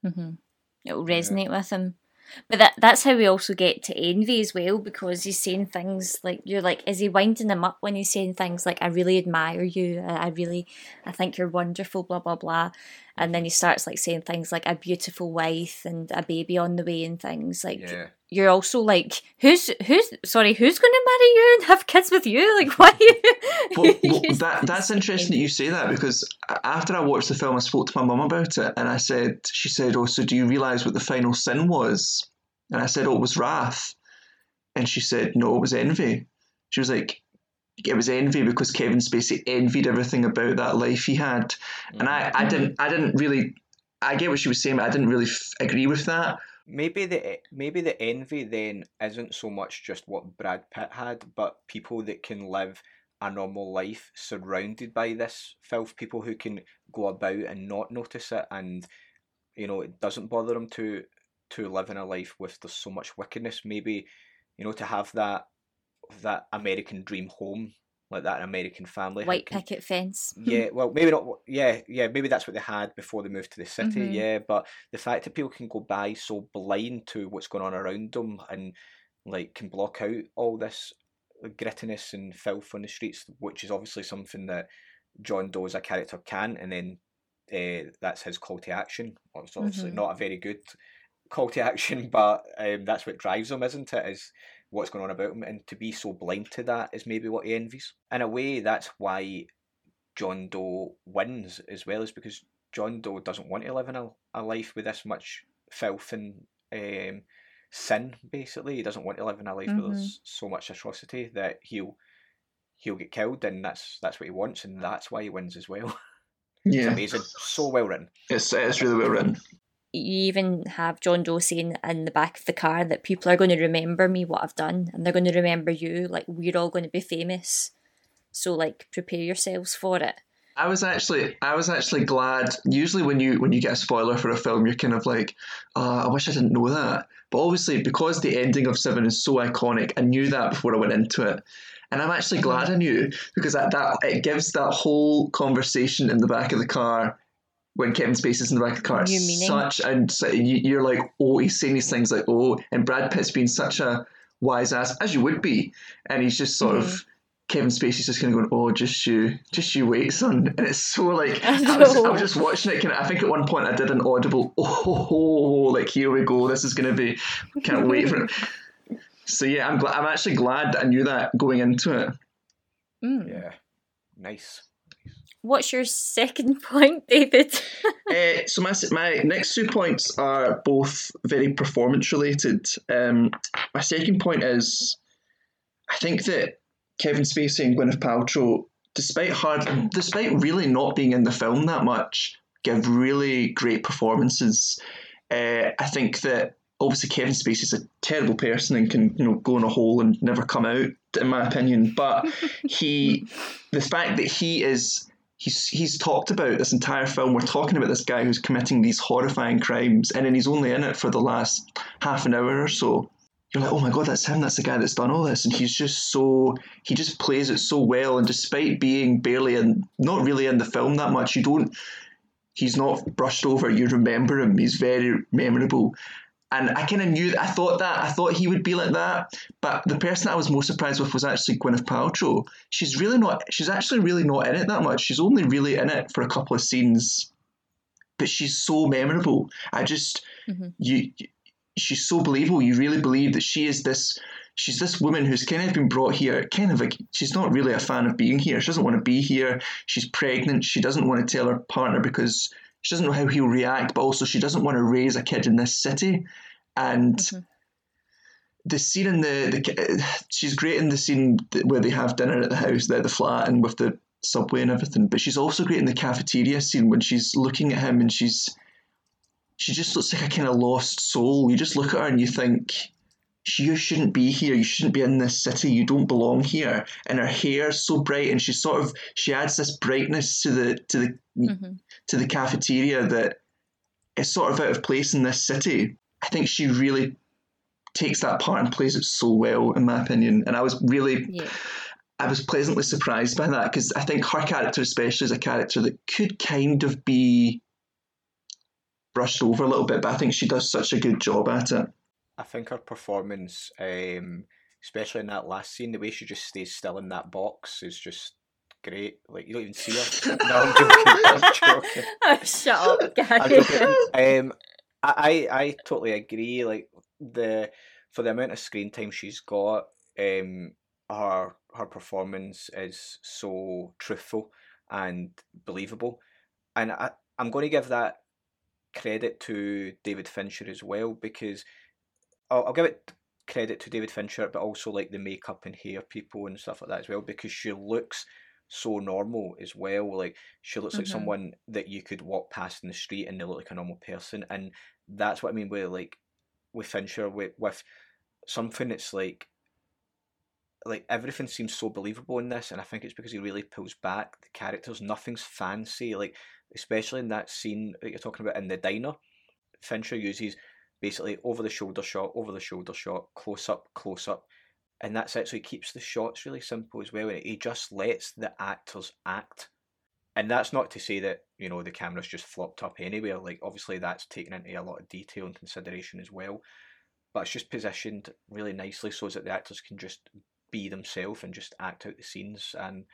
Mm-hmm. It'll resonate with him. But that that's how we also get to envy as well, because he's saying things like you're like, is he winding him up when he's saying things like, I really admire you, I I really I think you're wonderful, blah blah blah. And then he starts like saying things like a beautiful wife and a baby on the way and things. Like yeah. you're also like, who's who's sorry, who's gonna marry you and have kids with you? Like [LAUGHS] why [LAUGHS] Well, well, [LAUGHS] that that's interesting that you say that because after I watched the film, I spoke to my mum about it, and I said, she said, "Oh, so do you realise what the final sin was?" And I said, "Oh, it was wrath," and she said, "No, it was envy." She was like, "It was envy because Kevin Spacey envied everything about that life he had," and I, I mm-hmm. didn't, I didn't really, I get what she was saying, but I didn't really f- agree with that. Maybe the maybe the envy then isn't so much just what Brad Pitt had, but people that can live a normal life surrounded by this filth, people who can go about and not notice it, and you know it doesn't bother them to to live in a life with there's so much wickedness. Maybe you know to have that that American dream home, like that American family, white can- picket fence? [LAUGHS] yeah, well, maybe not. Yeah, yeah, maybe that's what they had before they moved to the city. Mhm. Yeah, but the fact that people can go by so blind to what's going on around them and like can block out all this grittiness and filth on the streets, which is obviously something that John Doe as a character can, and then uh, that's his call to action. It's obviously Mhm. not a very good call to action, [LAUGHS] but um, that's what drives him, isn't it? Is what's going on about him, and to be so blind to that is maybe what he envies. In a way, that's why John Doe wins as well, is because John Doe doesn't want to live in a, a life with this much filth and um, sin. Basically, he doesn't want to live in a life where there's so much atrocity that he'll he'll get killed, and that's that's what he wants, and that's why he wins as well. [LAUGHS] It's Yeah, amazing. So well written. it's it's really well written. You even have John Doe saying in the back of the car that people are going to remember me what I've done, and they're going to remember you. Like we're all going to be famous, so like prepare yourselves for it. I was actually I was actually glad. Usually when you when you get a spoiler for a film, you're kind of like, oh, I wish I didn't know that. But obviously, because the ending of Seven is so iconic, I knew that before I went into it. And I'm actually glad mm-hmm. I knew because that, that it gives that whole conversation in the back of the car when Kevin Spacey's in the back of the car New meaning. such and so you, you're like oh he's saying these things like oh and Brad Pitt's been such a wise ass as you would be and he's just sort of Kevin Spacey's just kind of going oh just you just you wait son [LAUGHS] and it's so like [LAUGHS] I I was, I was just watching it kind of, I think at one point I did an audible [LAUGHS] oh like here we go this is going to be can't wait for it so yeah I'm glad I'm actually glad that I knew that going into it Mm. Yeah. Nice. What's your second [LAUGHS] point, David? [LAUGHS] uh, so my my next two points are both very performance related. Um, my second point is, I think that Kevin Spacey and Gwyneth Paltrow, despite hard, despite really not being in the film that much, give really great performances. Uh, I think that obviously Kevin Spacey's a terrible person and can you know go in a hole and never come out, in my opinion. But [LAUGHS] he, the fact that he is he's he's talked about this entire film. We're talking about this guy who's committing these horrifying crimes, and then he's only in it for the last half an hour or so. You're like, oh my god, that's him. That's the guy that's done all this, and he's just so he just plays it so well. And despite being barely and not really in the film that much, you don't. He's not brushed over. You remember him. He's very memorable. And I kind of knew, I thought that, I thought he would be like that. But the person I was most surprised with was actually Gwyneth Paltrow. She's really not, she's actually really not in it that much. She's only really in it for a couple of scenes. But she's so memorable. I just, Mhm. you, she's so believable. You really believe that she is this, she's this woman who's kind of been brought here, kind of like, she's not really a fan of being here. She doesn't want to be here. She's pregnant. She doesn't want to tell her partner because she doesn't know how he'll react, but also she doesn't want to raise a kid in this city. And Mhm. the scene in the, the she's great in the scene where they have dinner at the house, there, the flat, and with the subway and everything. But she's also great in the cafeteria scene when she's looking at him and she's she just looks like a kind of lost soul. You just look at her and you think. You shouldn't be here. You shouldn't be in this city. You don't belong here. And her hair's so bright, and she sort of she adds this brightness to the to the hmm to the cafeteria that is sort of out of place in this city. I think she really takes that part and plays it so well, in my opinion. And I was really, Yeah. I was pleasantly surprised by that because I think her character, especially, is a character that could kind of be brushed over a little bit, but I think she does such a good job at it. I think her performance, um, especially in that last scene, the way she just stays still in that box is just great. Like you don't even see her. [LAUGHS] no, I'm joking. [LAUGHS] I'm joking. [LAUGHS] Oh, shut up, Gary. Um, I, I I totally agree. Like the for the amount of screen time she's got, um, her her performance is so truthful and believable, and I I'm going to give that credit to David Fincher as well because I'll, I'll give it credit to David Fincher, but also like the makeup and hair people and stuff like that as well because she looks so normal as well. Like she looks like Mhm. someone that you could walk past in the street and they look like a normal person, and that's what I mean with like with Fincher with with something that's like like everything seems so believable in this, and I think it's because he really pulls back the characters. Nothing's fancy, like especially in that scene that you're talking about in the diner. Fincher uses basically over the shoulder shot, over the shoulder shot, close up, close up, and that's it. So he keeps the shots really simple as well, and he just lets the actors act. And that's not to say that you know the camera's just flopped up anywhere. Like obviously that's taken into a lot of detail and consideration as well, but it's just positioned really nicely so that the actors can just be themselves and just act out the scenes and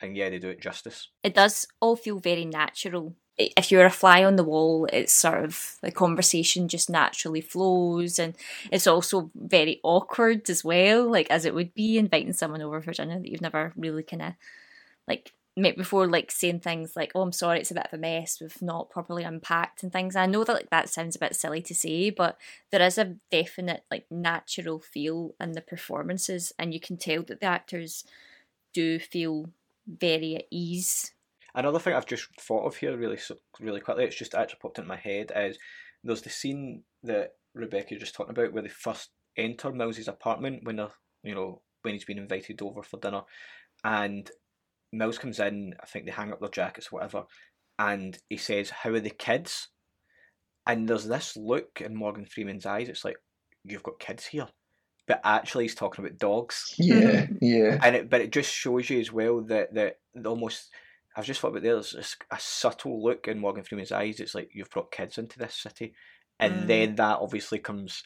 and yeah they do it justice. it does all feel very natural. If you're a fly on the wall, it's sort of the conversation just naturally flows, and it's also very awkward as well, like as it would be inviting someone over for dinner that you've never really kind of like met before, like saying things like, "Oh, I'm sorry, it's a bit of a mess. We've not properly unpacked and things." I know that like that sounds a bit silly to say, but there is a definite like natural feel in the performances, and you can tell that the actors do feel very at ease Another thing I've just thought of here, really, so- really quickly, it's just actually popped into my head is there's the scene that Rebecca was just talking about where they first enter Mills's apartment when they're, you know, when he's been invited over for dinner, and Mills comes in. I think they hang up their jackets, or whatever, and he says, "How are the kids?" And there's this look in Morgan Freeman's eyes. It's like you've got kids here, but actually he's talking about dogs Yeah, [LAUGHS] yeah. and it but it just shows you as well that that the I've just thought about there, there's this, a subtle look in Morgan Freeman's eyes. It's like you've brought kids into this city, and Mm. then that obviously comes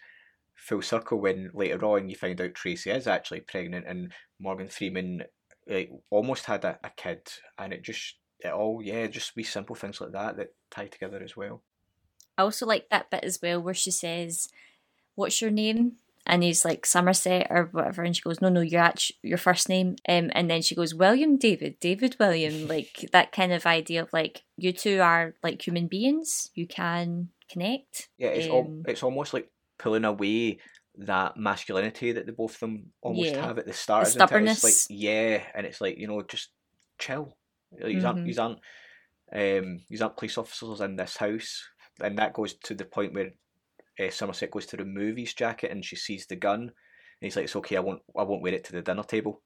full circle when later on you find out Tracy is actually pregnant, and Morgan Freeman like almost had a, a kid, and it just it all yeah just wee simple things like that that tie together as well. I also like that bit as well where she says, "What's your name?" And he's like Somerset or whatever, and she goes, "No, no, your actu- your first name." Um, and then she goes, "William David, David William." [LAUGHS] Like that kind of idea of like you two are like human beings. You can connect. Yeah, it's al- Um, it's almost like pulling away that masculinity that the both of them almost Yeah. have at the start. Of the isn't? It's stubbornness. like yeah, and it's like you know just chill. These aren't Mhm. these aren't um these aren't police officers in this house, and that goes to the point where uh, Somerset goes to remove his jacket and she sees the gun, and he's like, "It's okay, I won't I won't wear it to the dinner table."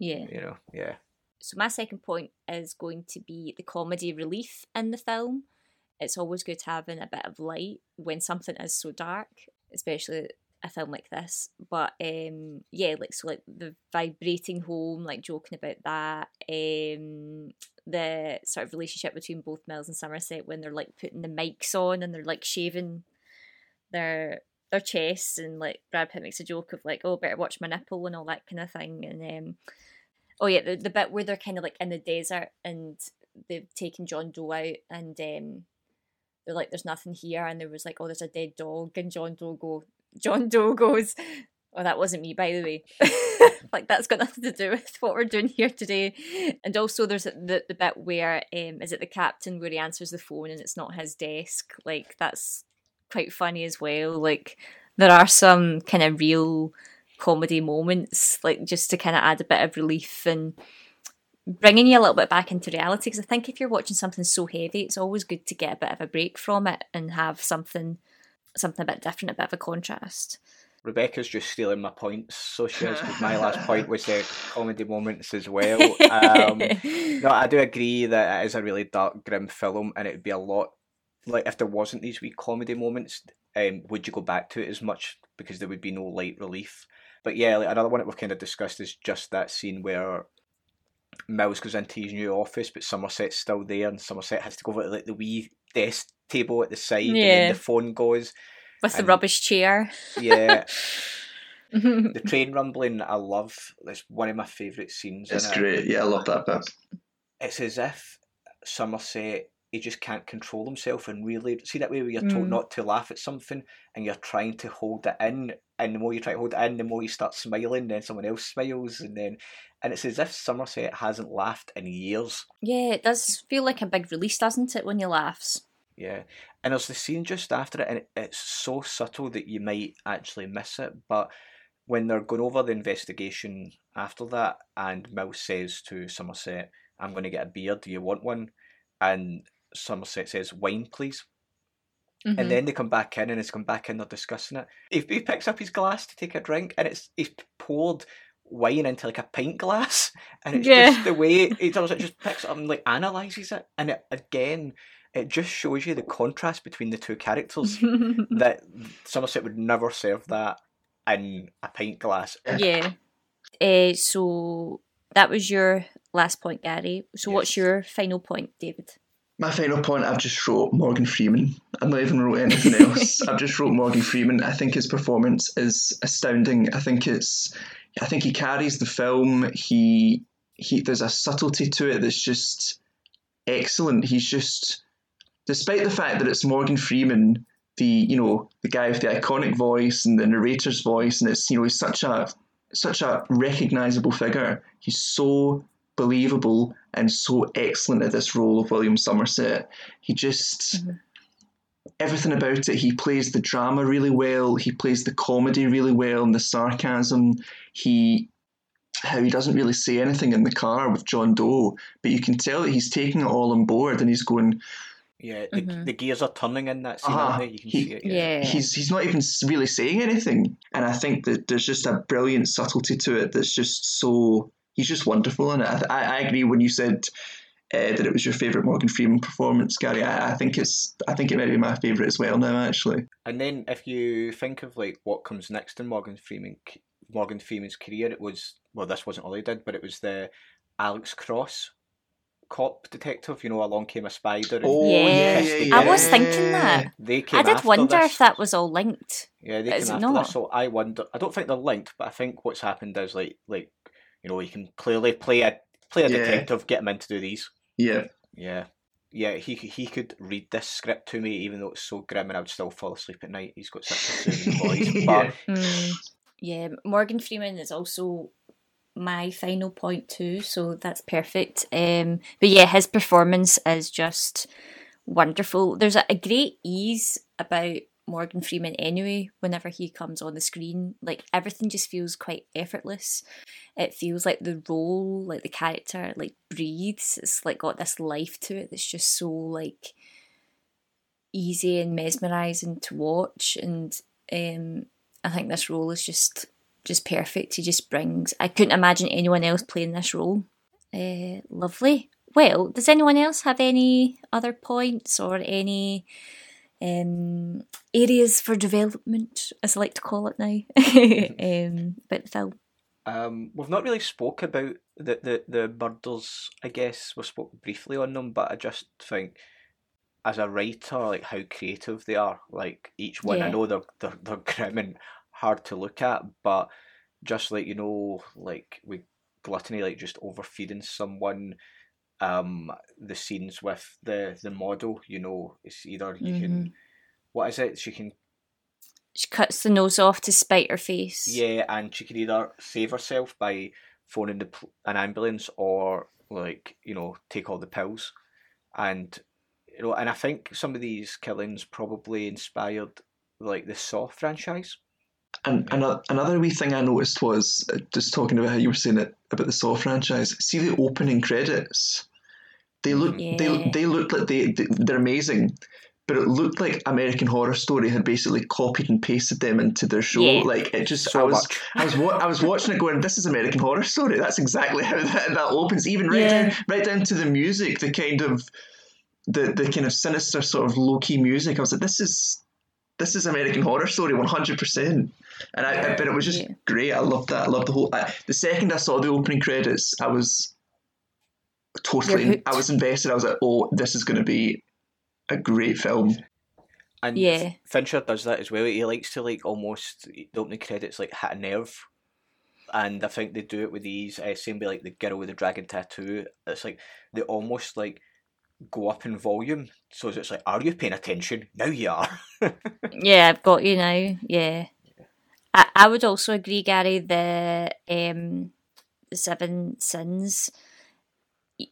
yeah. You know, yeah. So my second point is going to be the comedy relief in the film. It's always good having a bit of light when something is so dark, especially a film like this. But um yeah, like so like the vibrating home, like joking about that. Um the sort of relationship between both Mills and Somerset when they're like putting the mics on and they're like shaving their their chests and like Brad Pitt makes a joke of like, oh better watch my nipple and all that kind of thing. And um Oh yeah, the, the bit where they're kind of like in the desert and they've taken John Doe out and um, they're like, "There's nothing here," and there was like, "Oh, there's a dead dog," and John Doe go, John Doe [LAUGHS] goes, "Oh, that wasn't me, by the way." [LAUGHS] like that's got nothing to do with what we're doing here today. And also, there's the the bit where um, is it the captain where he answers the phone and it's not his desk. Like that's quite funny as well. Like there are some kind of real comedy moments, like just to kind of add a bit of relief and bringing you a little bit back into reality. Because I think if you're watching something so heavy, it's always good to get a bit of a break from it and have something something a bit different, a bit of a contrast. Rebecca's just stealing my points, so she is. my last point was the [LAUGHS] comedy moments as well. Um, no, I do agree that it is a really dark, grim film, and it would be a lot like if there wasn't these wee comedy moments. Um, would you go back to it as much because there would be no light relief? But yeah, like another one that we've kind of discussed is just that scene where Mills goes into his new office, but Somerset's still there, and Somerset has to go over to like the wee desk table at the side, and then the phone goes. With the rubbish chair. Yeah, [LAUGHS] the train rumbling, I love. It's one of my favourite scenes. in It's it great. Yeah, I love that bit. it's as if Somerset he just can't control himself and really see that way where you're told Mm. not to laugh at something and you're trying to hold it in and the more you try to hold it in the more you start smiling then someone else smiles and then and it's as if Somerset hasn't laughed in years yeah, it does feel like a big release, doesn't it, when he laughs? yeah and there's the scene just after it and it's so subtle that you might actually miss it but when they're going over the investigation after that and Mills says to Somerset I'm going to get a beer do you want one and Somerset says wine please Mhm. and then they come back in and it's come back in they're discussing it he, he picks up his glass to take a drink and it's he's poured wine into like a pint glass [LAUGHS] and it's Yeah. just the way he does it just picks it up and like analyzes it and it, again it just shows you the contrast between the two characters [LAUGHS] that Somerset would never serve that in a pint glass [CLEARS THROAT] yeah. Uh, so that was your last point, Gary. So what's your final point, David? My final point, I've just wrote Morgan Freeman. I've not even wrote anything else. [LAUGHS] I've just wrote Morgan Freeman. I think his performance is astounding. I think it's, I think he carries the film. He, he, there's a subtlety to it that's just excellent. He's just, despite the fact that it's Morgan Freeman, the you know the guy with the iconic voice and the narrator's voice, and it's you know he's such a such a recognizable figure. He's so believable and so excellent at this role of William Somerset. He just everything about it. He plays the drama really well. He plays the comedy really well and the sarcasm. He how he doesn't really say anything in the car with John Doe, but you can tell that he's taking it all on board and he's going. Yeah, the, Mhm. the gears are turning in that scene, Ah, aren't? You can he- see it. Yeah. He's he's not even really saying anything, and I think that there's just a brilliant subtlety to it that's just so. He's just wonderful And. I, I I agree when you said uh, that it was your favorite Morgan Freeman performance, Gary. I, I think it's I think it might be my favorite as well now. Actually, And then if you think of like what comes next in Morgan Freeman Morgan Freeman's career, it was well, this wasn't all he did, but it was the Alex Cross cop detective. You know, along came a spider. and Oh, yeah, yeah, yeah, I was thinking that. They came I did wonder this. if that was all linked. Yeah, they Is came it after not? this. So I wonder. I don't think they're linked, but I think what's happened is like like you know he can clearly play a play a Yeah. detective, get him in to do these. yeah. Yeah. Yeah, he he could read this script to me, even though it's so grim, and I would still fall asleep at night. He's got such a soothing [LAUGHS] voice. But Yeah. Mm, yeah, Morgan Freeman is also my final point too, so that's perfect. Um, but yeah, his performance is just wonderful. There's a, a great ease about Morgan Freeman anyway. Whenever he comes on the screen, like everything just feels quite effortless. It feels like the role, like the character, like breathes. It's like got this life to it that's just so like easy and mesmerizing to watch and um I think this role is just just perfect. He just brings I couldn't imagine anyone else playing this role. Uh, lovely. Well, does anyone else have any other points or any um, areas for development, as I like to call it now, [LAUGHS] um, about the film? Um, we've not really spoke about the, the, the murders. I guess we spoke briefly on them, but I just think, as a writer, like how creative they are. Like each one, I know they're, they're they're grim and hard to look at, but just like you know, like with gluttony, like just overfeeding someone. Um, the scenes with the the model, you know, it's either you can, what is it? She can She cuts the nose off to spite her face. Yeah, and she can either save herself by phoning the an ambulance or like you know take all the pills, and you know, and I think some of these killings probably inspired like the Saw franchise. And another, another wee thing I noticed was uh, just talking about how you were saying it about the Saw franchise. See the opening credits. They look Yeah. they they look like they they- they're amazing, but it looked like American Horror Story had basically copied and pasted them into their show. Yeah. Like it just So I was much. I was wa- I was watching it going, this is American Horror Story. That's exactly how that, that opens. Even right Yeah. down right down to the music, the kind of the the kind of sinister sort of low key music. I was like, this is this is American Horror Story, one hundred percent. And I, I, but it was just Yeah. great. I loved that. I loved the whole. I, the second I saw the opening credits, I was totally. I was invested. I was like, oh, this is going to be a great film. And Yeah. Fincher does that as well. He likes to like almost the opening credits like hit a nerve, and I think they do it with these. Uh, same way like the girl with the dragon tattoo. It's like they almost like go up in volume. So it's like, are you paying attention? Now you are. [LAUGHS] Yeah, I've got you now. Yeah. I, I would also agree, Gary, the um the Seven Sins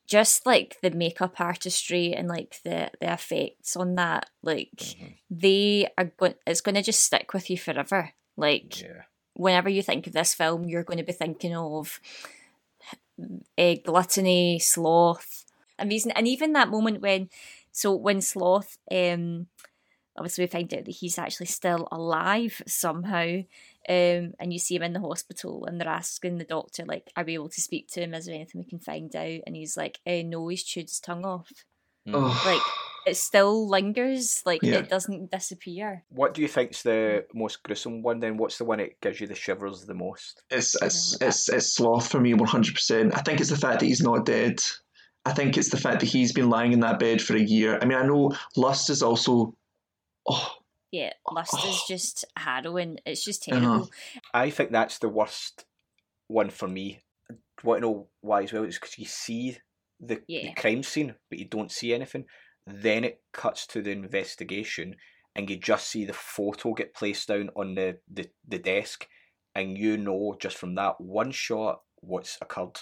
just like the makeup artistry and like the the effects on that, like they are going it's gonna just stick with you forever. Like yeah. whenever you think of this film, you're going to be thinking of uh, gluttony, sloth, amazing, and even that moment when, so when sloth, um, obviously we find out that he's actually still alive somehow, um, and you see him in the hospital, and they're asking the doctor like, "Are we able to speak to him? Is there anything we can find out?" And he's like, eh, "No, he's chewed his tongue off." Oh, Like it still lingers, like Yeah. it doesn't disappear. What do you think's the most gruesome one? Then what's the one that gives you the shivers the most? it's it's it's it's sloth for me, one hundred percent. I think it's the fact that he's not dead. I think it's the fact that he's been lying in that bed for a year. I mean, I know lust is also. Oh, Yeah, lust is [SIGHS] just harrowing. It's just Uh-huh. terrible. I think that's the worst one for me. Want to know why as well? It's because you see the, Yeah. the crime scene, but you don't see anything. Then it cuts to the investigation, and you just see the photo get placed down on the, the, the desk, and you know just from that one shot what's occurred.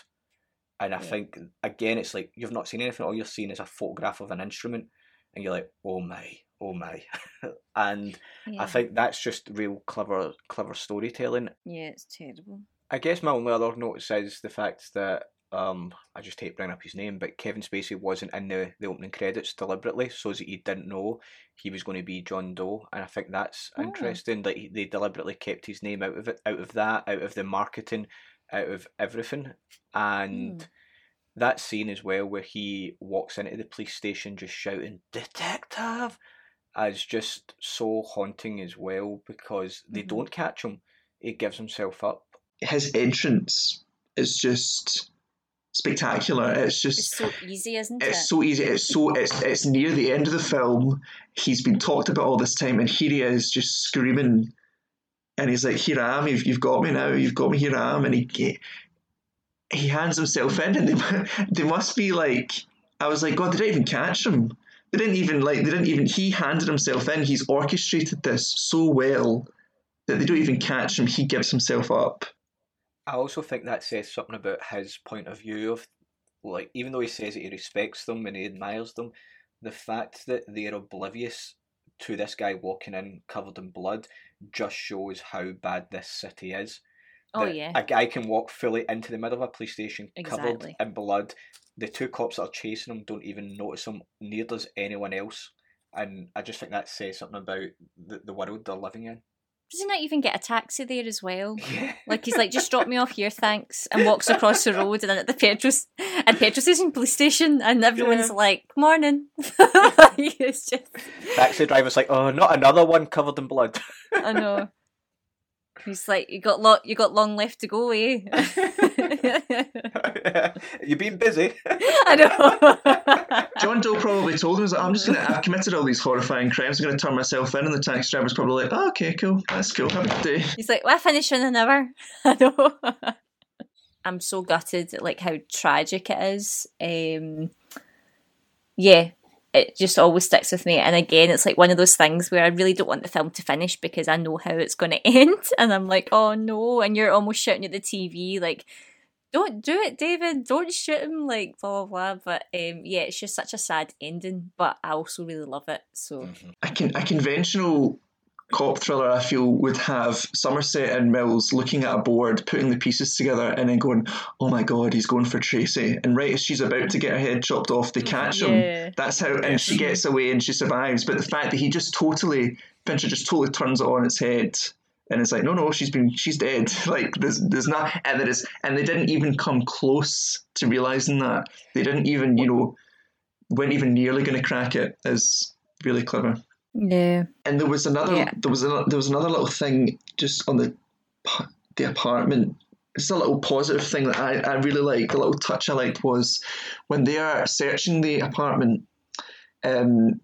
And I Yeah. think again, it's like you've not seen anything. All you're seeing is a photograph of an instrument, and you're like, "Oh my, oh my!" [LAUGHS] and Yeah. I think that's just real clever, clever storytelling. yeah, it's terrible. I guess my only other notice is the fact that um, I just hate bringing up his name, but Kevin Spacey wasn't in the, the opening credits deliberately, so that you didn't know he was going to be John Doe, and I think that's Oh. interesting. That he- they deliberately kept his name out of it, out of that, out of the marketing, out of everything, and Hmm. that scene as well where he walks into the police station just shouting "detective" is just so haunting as well because they Mhm. don't catch him. He gives himself up. His entrance is just spectacular. It's just It's so easy, isn't it? It's so easy. It's so it's it's near the end of the film. He's been talked about all this time, and here he is just screaming, and he's like, "Here I am. You've, you've got me now. You've got me. Here I am." And he he hands himself in, and they [LAUGHS] they must be like, I was like, God, they didn't even catch him. They didn't even like. They didn't even. He handed himself in. He's orchestrated this so well that they don't even catch him. He gives himself up. I also think that says something about his point of view of, like, even though he says that he respects them and he admires them, the fact that they're oblivious to this guy walking in covered in blood just shows how bad this city is. Oh yeah. A guy can walk fully into the middle of a police station covered in blood. The two cops that are chasing him don't even notice him, neither does anyone else. And I just think that says something about the, the world they're living in. Does he not even get a taxi there as well? [LAUGHS] Yeah. Like he's like, just drop me off here, thanks, and walks across the road and then at the petrol and petrol station police station, and everyone's Yeah. like, "Morning." [LAUGHS] [LAUGHS] it's just, Taxi driver's like, oh, not another one covered in blood. I know. He's like, "You got lot, you got long left to go, eh?" [LAUGHS] You've been busy. [LAUGHS] I know. [LAUGHS] John Doe probably told him, like, I'm just gonna, I've committed all these horrifying crimes. I'm gonna turn myself in, and the taxi driver's probably like, oh, okay, cool, that's cool, have a good day. He's like, "Well, I finish in an hour." I know. I'm so gutted at like how tragic it is. Um, yeah, it just always sticks with me. And again, it's like one of those things where I really don't want the film to finish because I know how it's [LAUGHS] going to end, and I'm like, "Oh no!" And you're almost shouting at the TV like. Don't do it, David. Don't shoot him. Like blah blah blah. But um, yeah, it's just such a sad ending. But I also really love it. So A, con- a conventional cop thriller, I feel, would have Somerset and Mills looking at a board, putting the pieces together, and then going, "Oh my God, he's going for Tracy!" And right as she's about to get her head chopped off, they catch Yeah. him. That's how, and she gets away and she survives. But the fact that he just totally, Fincher just totally turns it on its head. And it's like, no, no, she's been, she's dead. [LAUGHS] Like, there's, there's not, and there is, and they didn't even come close to realizing that. They didn't even, you know, weren't even nearly going to crack it. Is really clever. Yeah, And there was another, Yeah. there was a, there was another little thing just on the the apartment. It's a little positive thing that I, I really liked. The little touch I liked was when they are searching the apartment, um,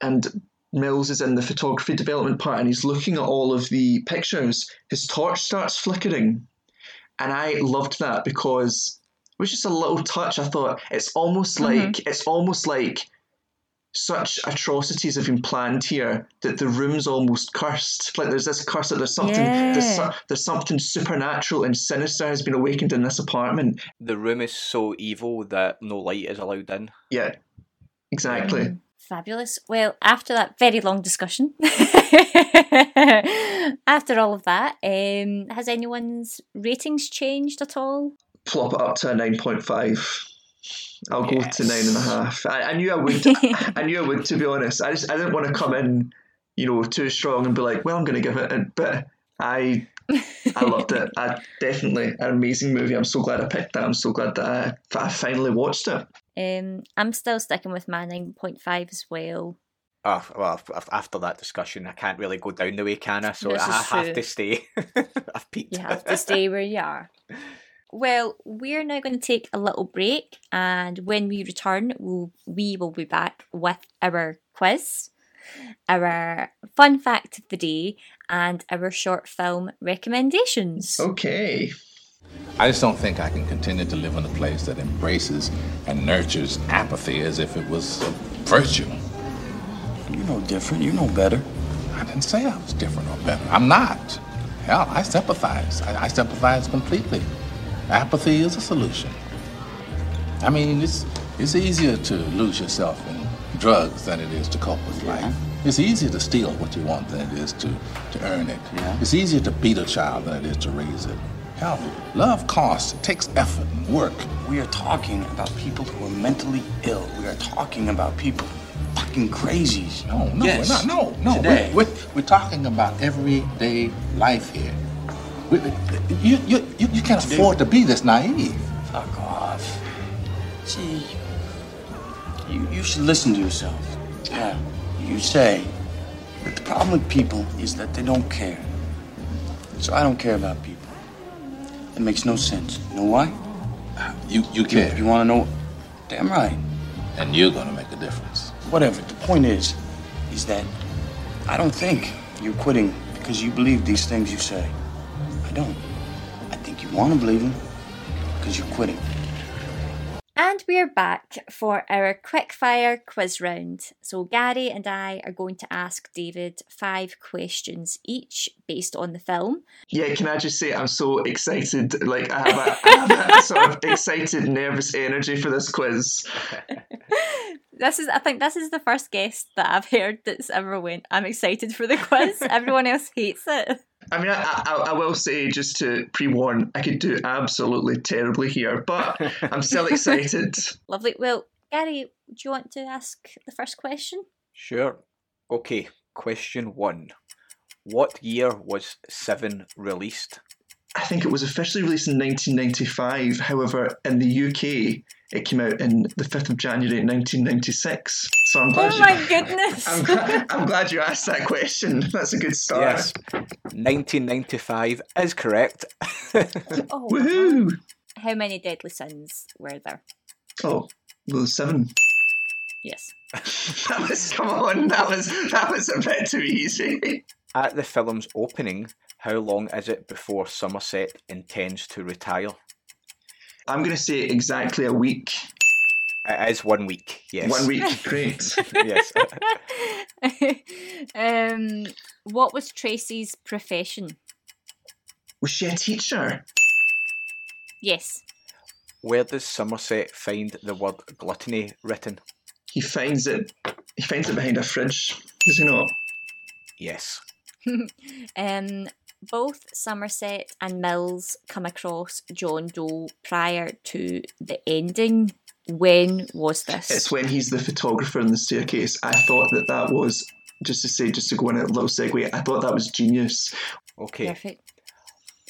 and Mills is in the photography development part, and he's looking at all of the pictures. His torch starts flickering, and I loved that because it was just a little touch. I thought it's almost like it's almost like such atrocities have been planned here that the room's almost cursed. Like there's this curse that there's something there's, Yeah. so- there's something supernatural and sinister has been awakened in this apartment. The room is so evil that no light is allowed in. Yeah, exactly. Mm, Fabulous. Well, after that very long discussion, [LAUGHS] after all of that, um, has anyone's ratings changed at all? Plop it up to a nine point five. I'll go to nine and a half. I, I knew I would. [LAUGHS] I knew I would. To be honest, I just I didn't want to come in, you know, too strong and be like, well, I'm going to give it. A, but I I loved it. I definitely an amazing movie. I'm so glad I picked that. I'm so glad that I, that I finally watched it. Um, I'm still sticking with my 9.5 as well. Oh, well, af- af- after that discussion, I can't really go down the way, can I? So I have true. to stay. [LAUGHS] I've peaked. You have to stay where you are. [LAUGHS] Well, we're now going to take a little break, and when we return, we'll, we will be back with our quiz, our fun fact of the day, and our short film recommendations. Okay. I just don't think I can continue to live in a place that embraces and nurtures apathy as if it was a virtue. You know different. You know better. I didn't say I was different or better. I'm not. Hell, I sympathize. I, I sympathize completely. Apathy is a solution. I mean, it's it's easier to lose yourself in drugs than it is to cope with life. It's easier to steal what you want than it is to, to earn it. Yeah. It's easier to beat a child than it is to raise it. Hell, love costs. It takes effort and work. We are talking about people who are mentally ill. We are talking about people fucking crazies. No, no, yes. we're not. No, no. Today. We're, we're, we're talking about everyday life here. You, you, you, you can't afford to be this naive. Fuck off. See, you, you should listen to yourself. Yeah. You say that the problem with people is that they don't care. So I don't care about people. It makes no sense. You know why? You, you care. You, want to know? Damn right. And you're gonna make a difference. Whatever. The point is, is that I don't think you're quitting because you believe these things you say. I don't. I think you want to believe them because you're quitting. And we're back for our quickfire quiz round. So, Gary and I are going to ask David five questions each based on the film. Yeah, can I just say I'm so excited? Like I have a, [LAUGHS] I have a sort of excited, nervous energy for this quiz. [LAUGHS] This is, I think, this is the first guest that I've heard that's ever went. I'm excited for the quiz. [LAUGHS] Everyone else hates it. I mean, I, I, I will say just to pre-warn, I could do absolutely terribly here, but I'm still [LAUGHS] excited. Lovely. Well, Gary, do you want to ask the first question? Sure. Okay, question one. What year was Seven released? I think it was officially released in 1995. However, in the UK, it came out in the 5th of January 1996. So I'm glad Oh you. my goodness. I'm glad, I'm glad you asked that question. [LAUGHS] That's a good start. Yes. 1995 is correct. Oh, [LAUGHS] Woohoo! How many deadly sins were there? Oh, well, seven. Yes. [LAUGHS] That was come on. That was that was a bit too easy. At the film's opening, how long is it before Somerset intends to retire? I'm going to say exactly a week. It is one week, yes. One week, [LAUGHS] great. yes. [LAUGHS] um, what was Tracy's profession? Was she a teacher? Yes. Where does Somerset find the word gluttony written? He finds it. He finds it behind a fridge. Does he not? Yes. [LAUGHS] um, both Somerset and Mills come across John Doe prior to the ending. When was this? It's when he's the photographer in the staircase. I thought that that was just to say, just to go in a little segue. I thought that was genius. Okay. Perfect.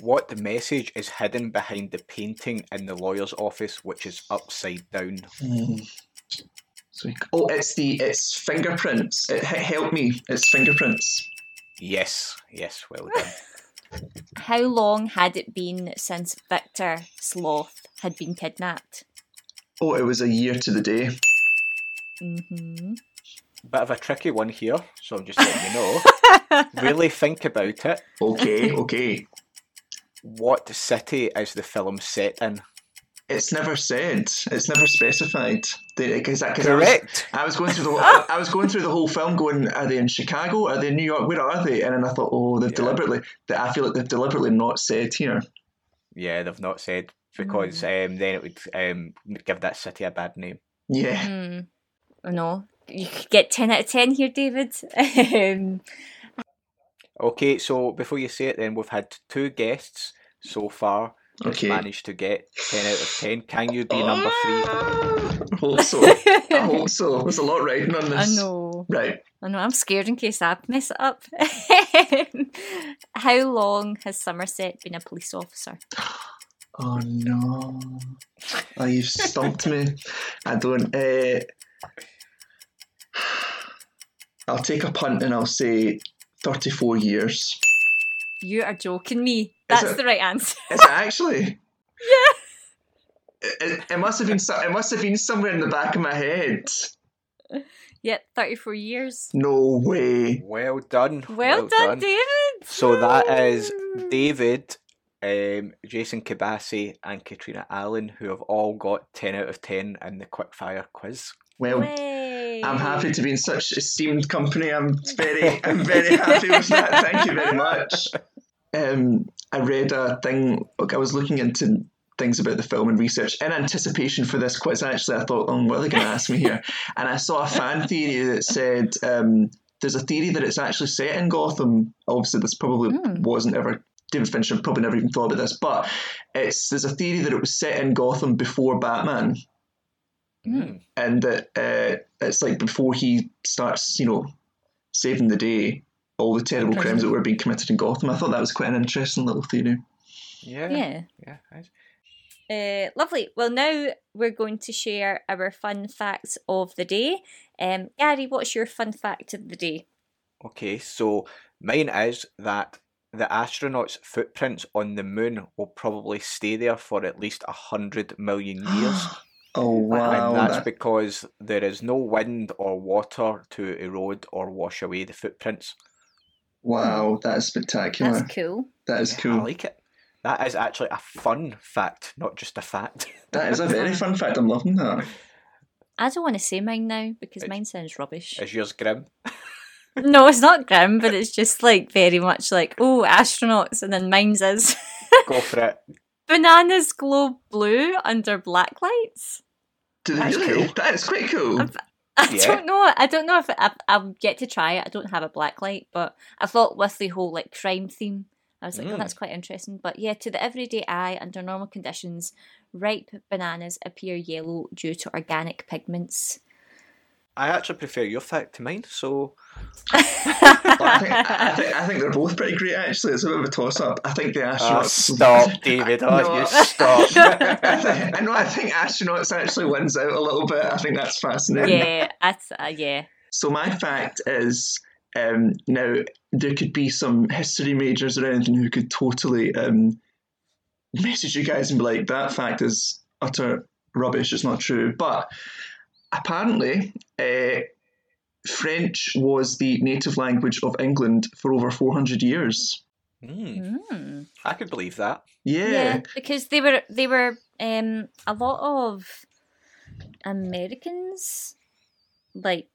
What the message is hidden behind the painting in the lawyer's office, which is upside down? So he- oh, it's the it's fingerprints. It, he- help me. It's fingerprints. Yes, yes, well done. [LAUGHS] How long had it been since Victor Sloth had been kidnapped? Oh, it was a year to the day. Mm-hmm. Bit of a tricky one here, so I'm just letting you know. [LAUGHS] really think about it. Okay, okay. What city is the film set in? It's never said. It's never specified. They, cause, that- cause I was- Correct. I was, going through the [LAUGHS] whole, I was going through the whole film, going, are they in Chicago? Are they in New York? Where are they? And then I thought, oh, they've Yeah. deliberately. That I feel like they've deliberately not said here. Yeah, they've not said because um, then it would um, give that city a bad name. Yeah. Hmm. No, you could get ten out of ten here, David. [LAUGHS] um, Okay, so before you say it, then we've had two guests so far that's Okay. managed to get ten out of ten. Can you be number three? I hope so. I hope so. There's a lot riding on this. I know. Right. I know. I'm scared in case I mess it up. [LAUGHS] How long has Somerset been a police officer? [GASPS] Oh no. Oh, you've stumped me. [LAUGHS] I don't. Uh, I'll take a punt and I'll say 34 years. You are joking me. That's it- the right answer. [LAUGHS] Is it actually? yeah. It, it must have been. It must have been somewhere in the back of my head. Yep, 34 years. No way. Well done. Well, done, David. So that is David, um, Jason Kibasi, and Katrina Allen, who have all got 10 out of 10 in the quickfire quiz. Well, Way. I'm happy to be in such esteemed company. I'm very, I'm very happy with that. Thank you very much. [LAUGHS] Um, I read a thing. I was looking into things about the film and research in anticipation for this quiz. Actually, I thought, oh, what are they going to ask me here? [LAUGHS] And I saw a fan theory that said um, there's a theory that it's actually set in Gotham. Obviously, this probably wasn't ever David Fincher probably never even thought about this, but it's there's a theory that it was set in Gotham before Batman, Hmm. and that uh, it's like before he starts, you know, saving the day, all the terrible crimes that were being committed in Gotham. I thought that was quite an interesting little theory. Yeah. Yeah. Yeah. nice. Uh, lovely. Well, now we're going to share our fun facts of the day. Um, Gary, what's your fun fact of the day? Okay, so mine is that the astronauts' footprints on the moon will probably stay there for at least a hundred million [GASPS] years. Oh wow! and that's that- because there is no wind or water to erode or wash away the footprints. Hmm. wow, that is spectacular. That's cool. That is cool. I like it. That is actually a fun fact, not just a fact. [LAUGHS] That is a very fun fact. I'm loving that. I don't want to say mine now because It's- mine sounds rubbish. is yours grim? [LAUGHS] no, it's not grim, but it's just like very much like, oh, astronauts, and then mine's is [LAUGHS] Go for it. bananas glow blue under black lights. Do they That's really? cool. That is quite cool. I Yeah. don't know. I don't know if I, I'll get to try it. I don't have a black light, but I thought with the whole like crime theme, I was like, oh, Mm. that's quite interesting. But yeah, to the everyday eye, under normal conditions, ripe bananas appear yellow due to organic pigments. I actually prefer your fact to mine, so Well, I, think, I, think, I think they're both pretty great, actually. It's a bit of a toss up. I think the Oh, astronauts. stop, David. [LAUGHS] Oh, No. you stop. [LAUGHS] I, think, I know, I think astronauts actually wins out a little bit. I think that's fascinating. yeah, that's uh, yeah. So, my fact is um, now there could be some history majors around and who could totally um, message you guys and be like, that fact is utter rubbish, it's not true. But apparently, uh, French was the native language of England for over 400 years. Hmm, Mm. I could believe that. Yeah. Yeah, because they were they were um a lot of Americans like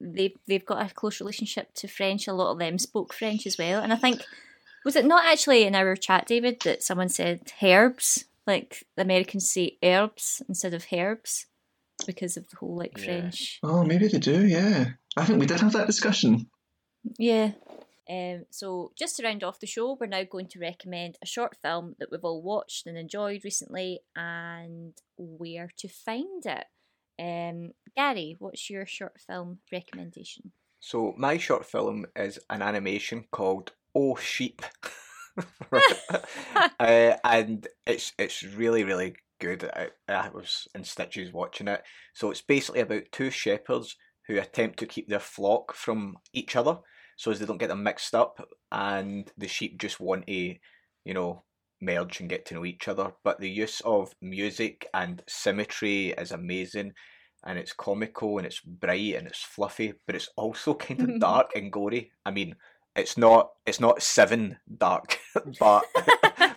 they they've got a close relationship to French. A lot of them spoke French as well, and I think was it not actually in our chat, David, that someone said herbs like the Americans say herbs instead of herbs because of the whole like Yeah. French. Oh, maybe they do, yeah. I think we did have that discussion. Yeah. Um, so, just to round off the show, we're now going to recommend a short film that we've all watched and enjoyed recently and where to find it. Um, Gary, what's your short film recommendation? So my short film is an animation called Oh Sheep, [LAUGHS] [LAUGHS] uh, and it's it's really really good. I, I was in stitches watching it. So it's basically about two shepherds who attempt to keep their flock from each other, so as they don't get them mixed up, and the sheep just want to, you know, merge and get to know each other. But the use of music and symmetry is amazing and it's comical and it's bright and it's fluffy, but it's also [LAUGHS] kind of [LAUGHS] dark and gory. I mean, it's not it's not seven dark, [LAUGHS] but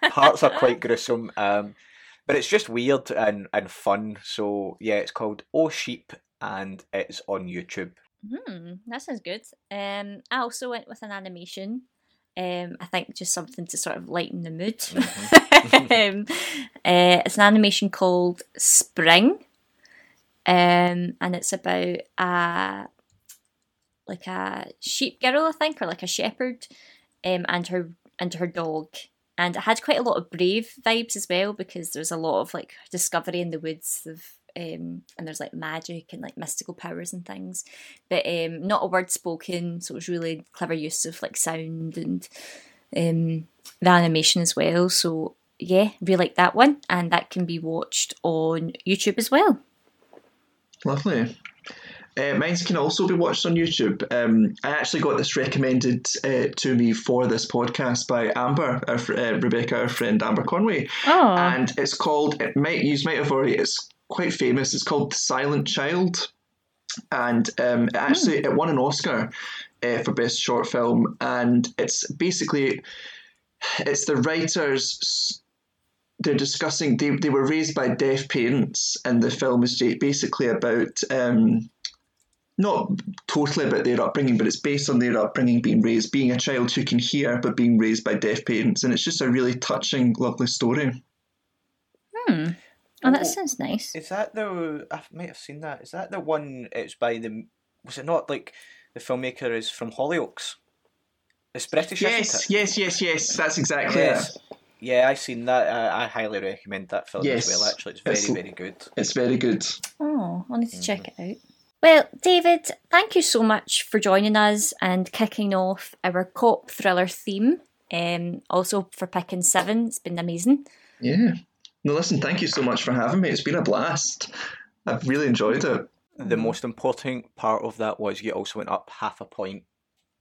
parts are quite gruesome. Um, but it's just weird and, and fun. So yeah, it's called Oh Sheep and it's on YouTube. Hmm, that sounds good. Um, I also went with an animation. Um, I think just something to sort of lighten the mood. [LAUGHS] um, uh, it's an animation called Spring, um, and it's about a like a sheep girl, I think, or like a shepherd, um, and her and her dog. And it had quite a lot of brave vibes as well because there's a lot of like discovery in the woods of um, and there's like magic and like mystical powers and things, but um, not a word spoken. So it was really clever use of like sound and um, the animation as well. So yeah, really like that one, and that can be watched on YouTube as well. Lovely. Uh, mine can also be watched on YouTube. Um, I actually got this recommended uh, to me for this podcast by Amber, our, uh, Rebecca, our friend Amber Conway, Oh, and it's called. It might you might have already. It's quite famous. It's called The Silent Child, and um, it actually it won an Oscar uh, for best short film, and it's basically it's the writers they're discussing they, they were raised by deaf parents and the film is basically about um, not totally about their upbringing but it's based on their upbringing being raised being a child who can hear but being raised by deaf parents and it's just a really touching lovely story hmm. Oh, that Oh. sounds nice. Is that the? I might have seen that. Is that the one? It's by the. Was it not like the filmmaker is from Hollyoaks? It's British, isn't Yes, it? yes, yes, yes. That's exactly Yes. it. Yeah, I've seen that. I, I highly recommend that film Yes. as well. Actually, it's very, It's- very good. It's very good. Oh, I need to check it out. Well, David, thank you so much for joining us and kicking off our cop thriller theme. Um, also for picking seven, it's been amazing. Yeah. No, listen, thank you so much for having me. It's been a blast. I've really enjoyed it. The most important part of that was you also went up half a point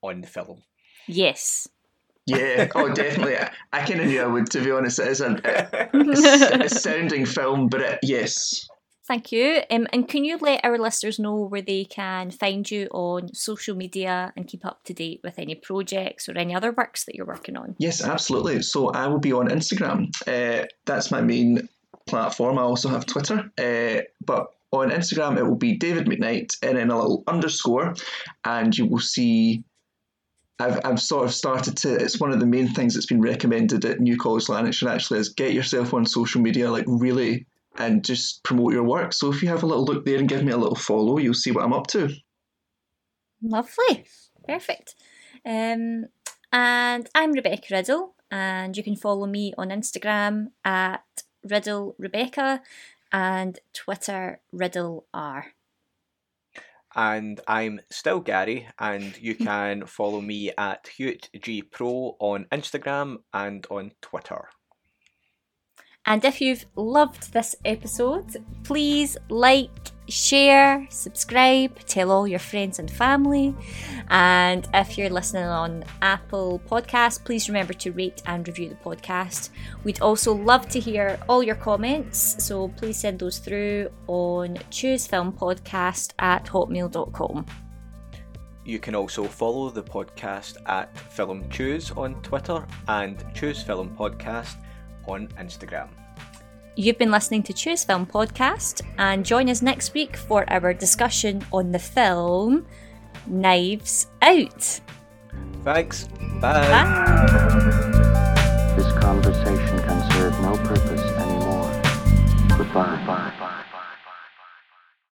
on the film. Yes. Yeah, [LAUGHS] oh, definitely. I, I kind of knew I would, to be honest. It is a, a, a sounding film, but it, yes. Thank you. Um, and can you let our listeners know where they can find you on social media and keep up to date with any projects or any other works that you're working on? Yes, absolutely. So I will be on Instagram. Uh, that's my main platform. I also have Twitter. Uh, but on Instagram, it will be David McKnight and then a little underscore, and you will see. I've, I've sort of started to. It's one of the main things that's been recommended at New College Lanarkshire actually is get yourself on social media, like really, and just promote your work. So if you have a little look there and give me a little follow, you'll see what I'm up to. Lovely. Perfect. Um, and I'm Rebecca Riddle, and you can follow me on Instagram at Riddle Rebecca and Twitter Riddle R. And I'm still Gary, and you can follow me at Hewitt G Pro on Instagram and on Twitter. And if you've loved this episode, please like, share, subscribe, tell all your friends and family. And if you're listening on Apple Podcasts, please remember to rate and review the podcast. We'd also love to hear all your comments, so please send those through on choosefilmpodcast at hotmail.com. You can also follow the podcast at Film Choose on Twitter and Choose Film Podcast on Instagram. You've been listening to Choose Film Podcast, and join us next week for our discussion on the film Knives Out. Thanks. Bye. Bye. This conversation can serve no purpose anymore. Goodbye.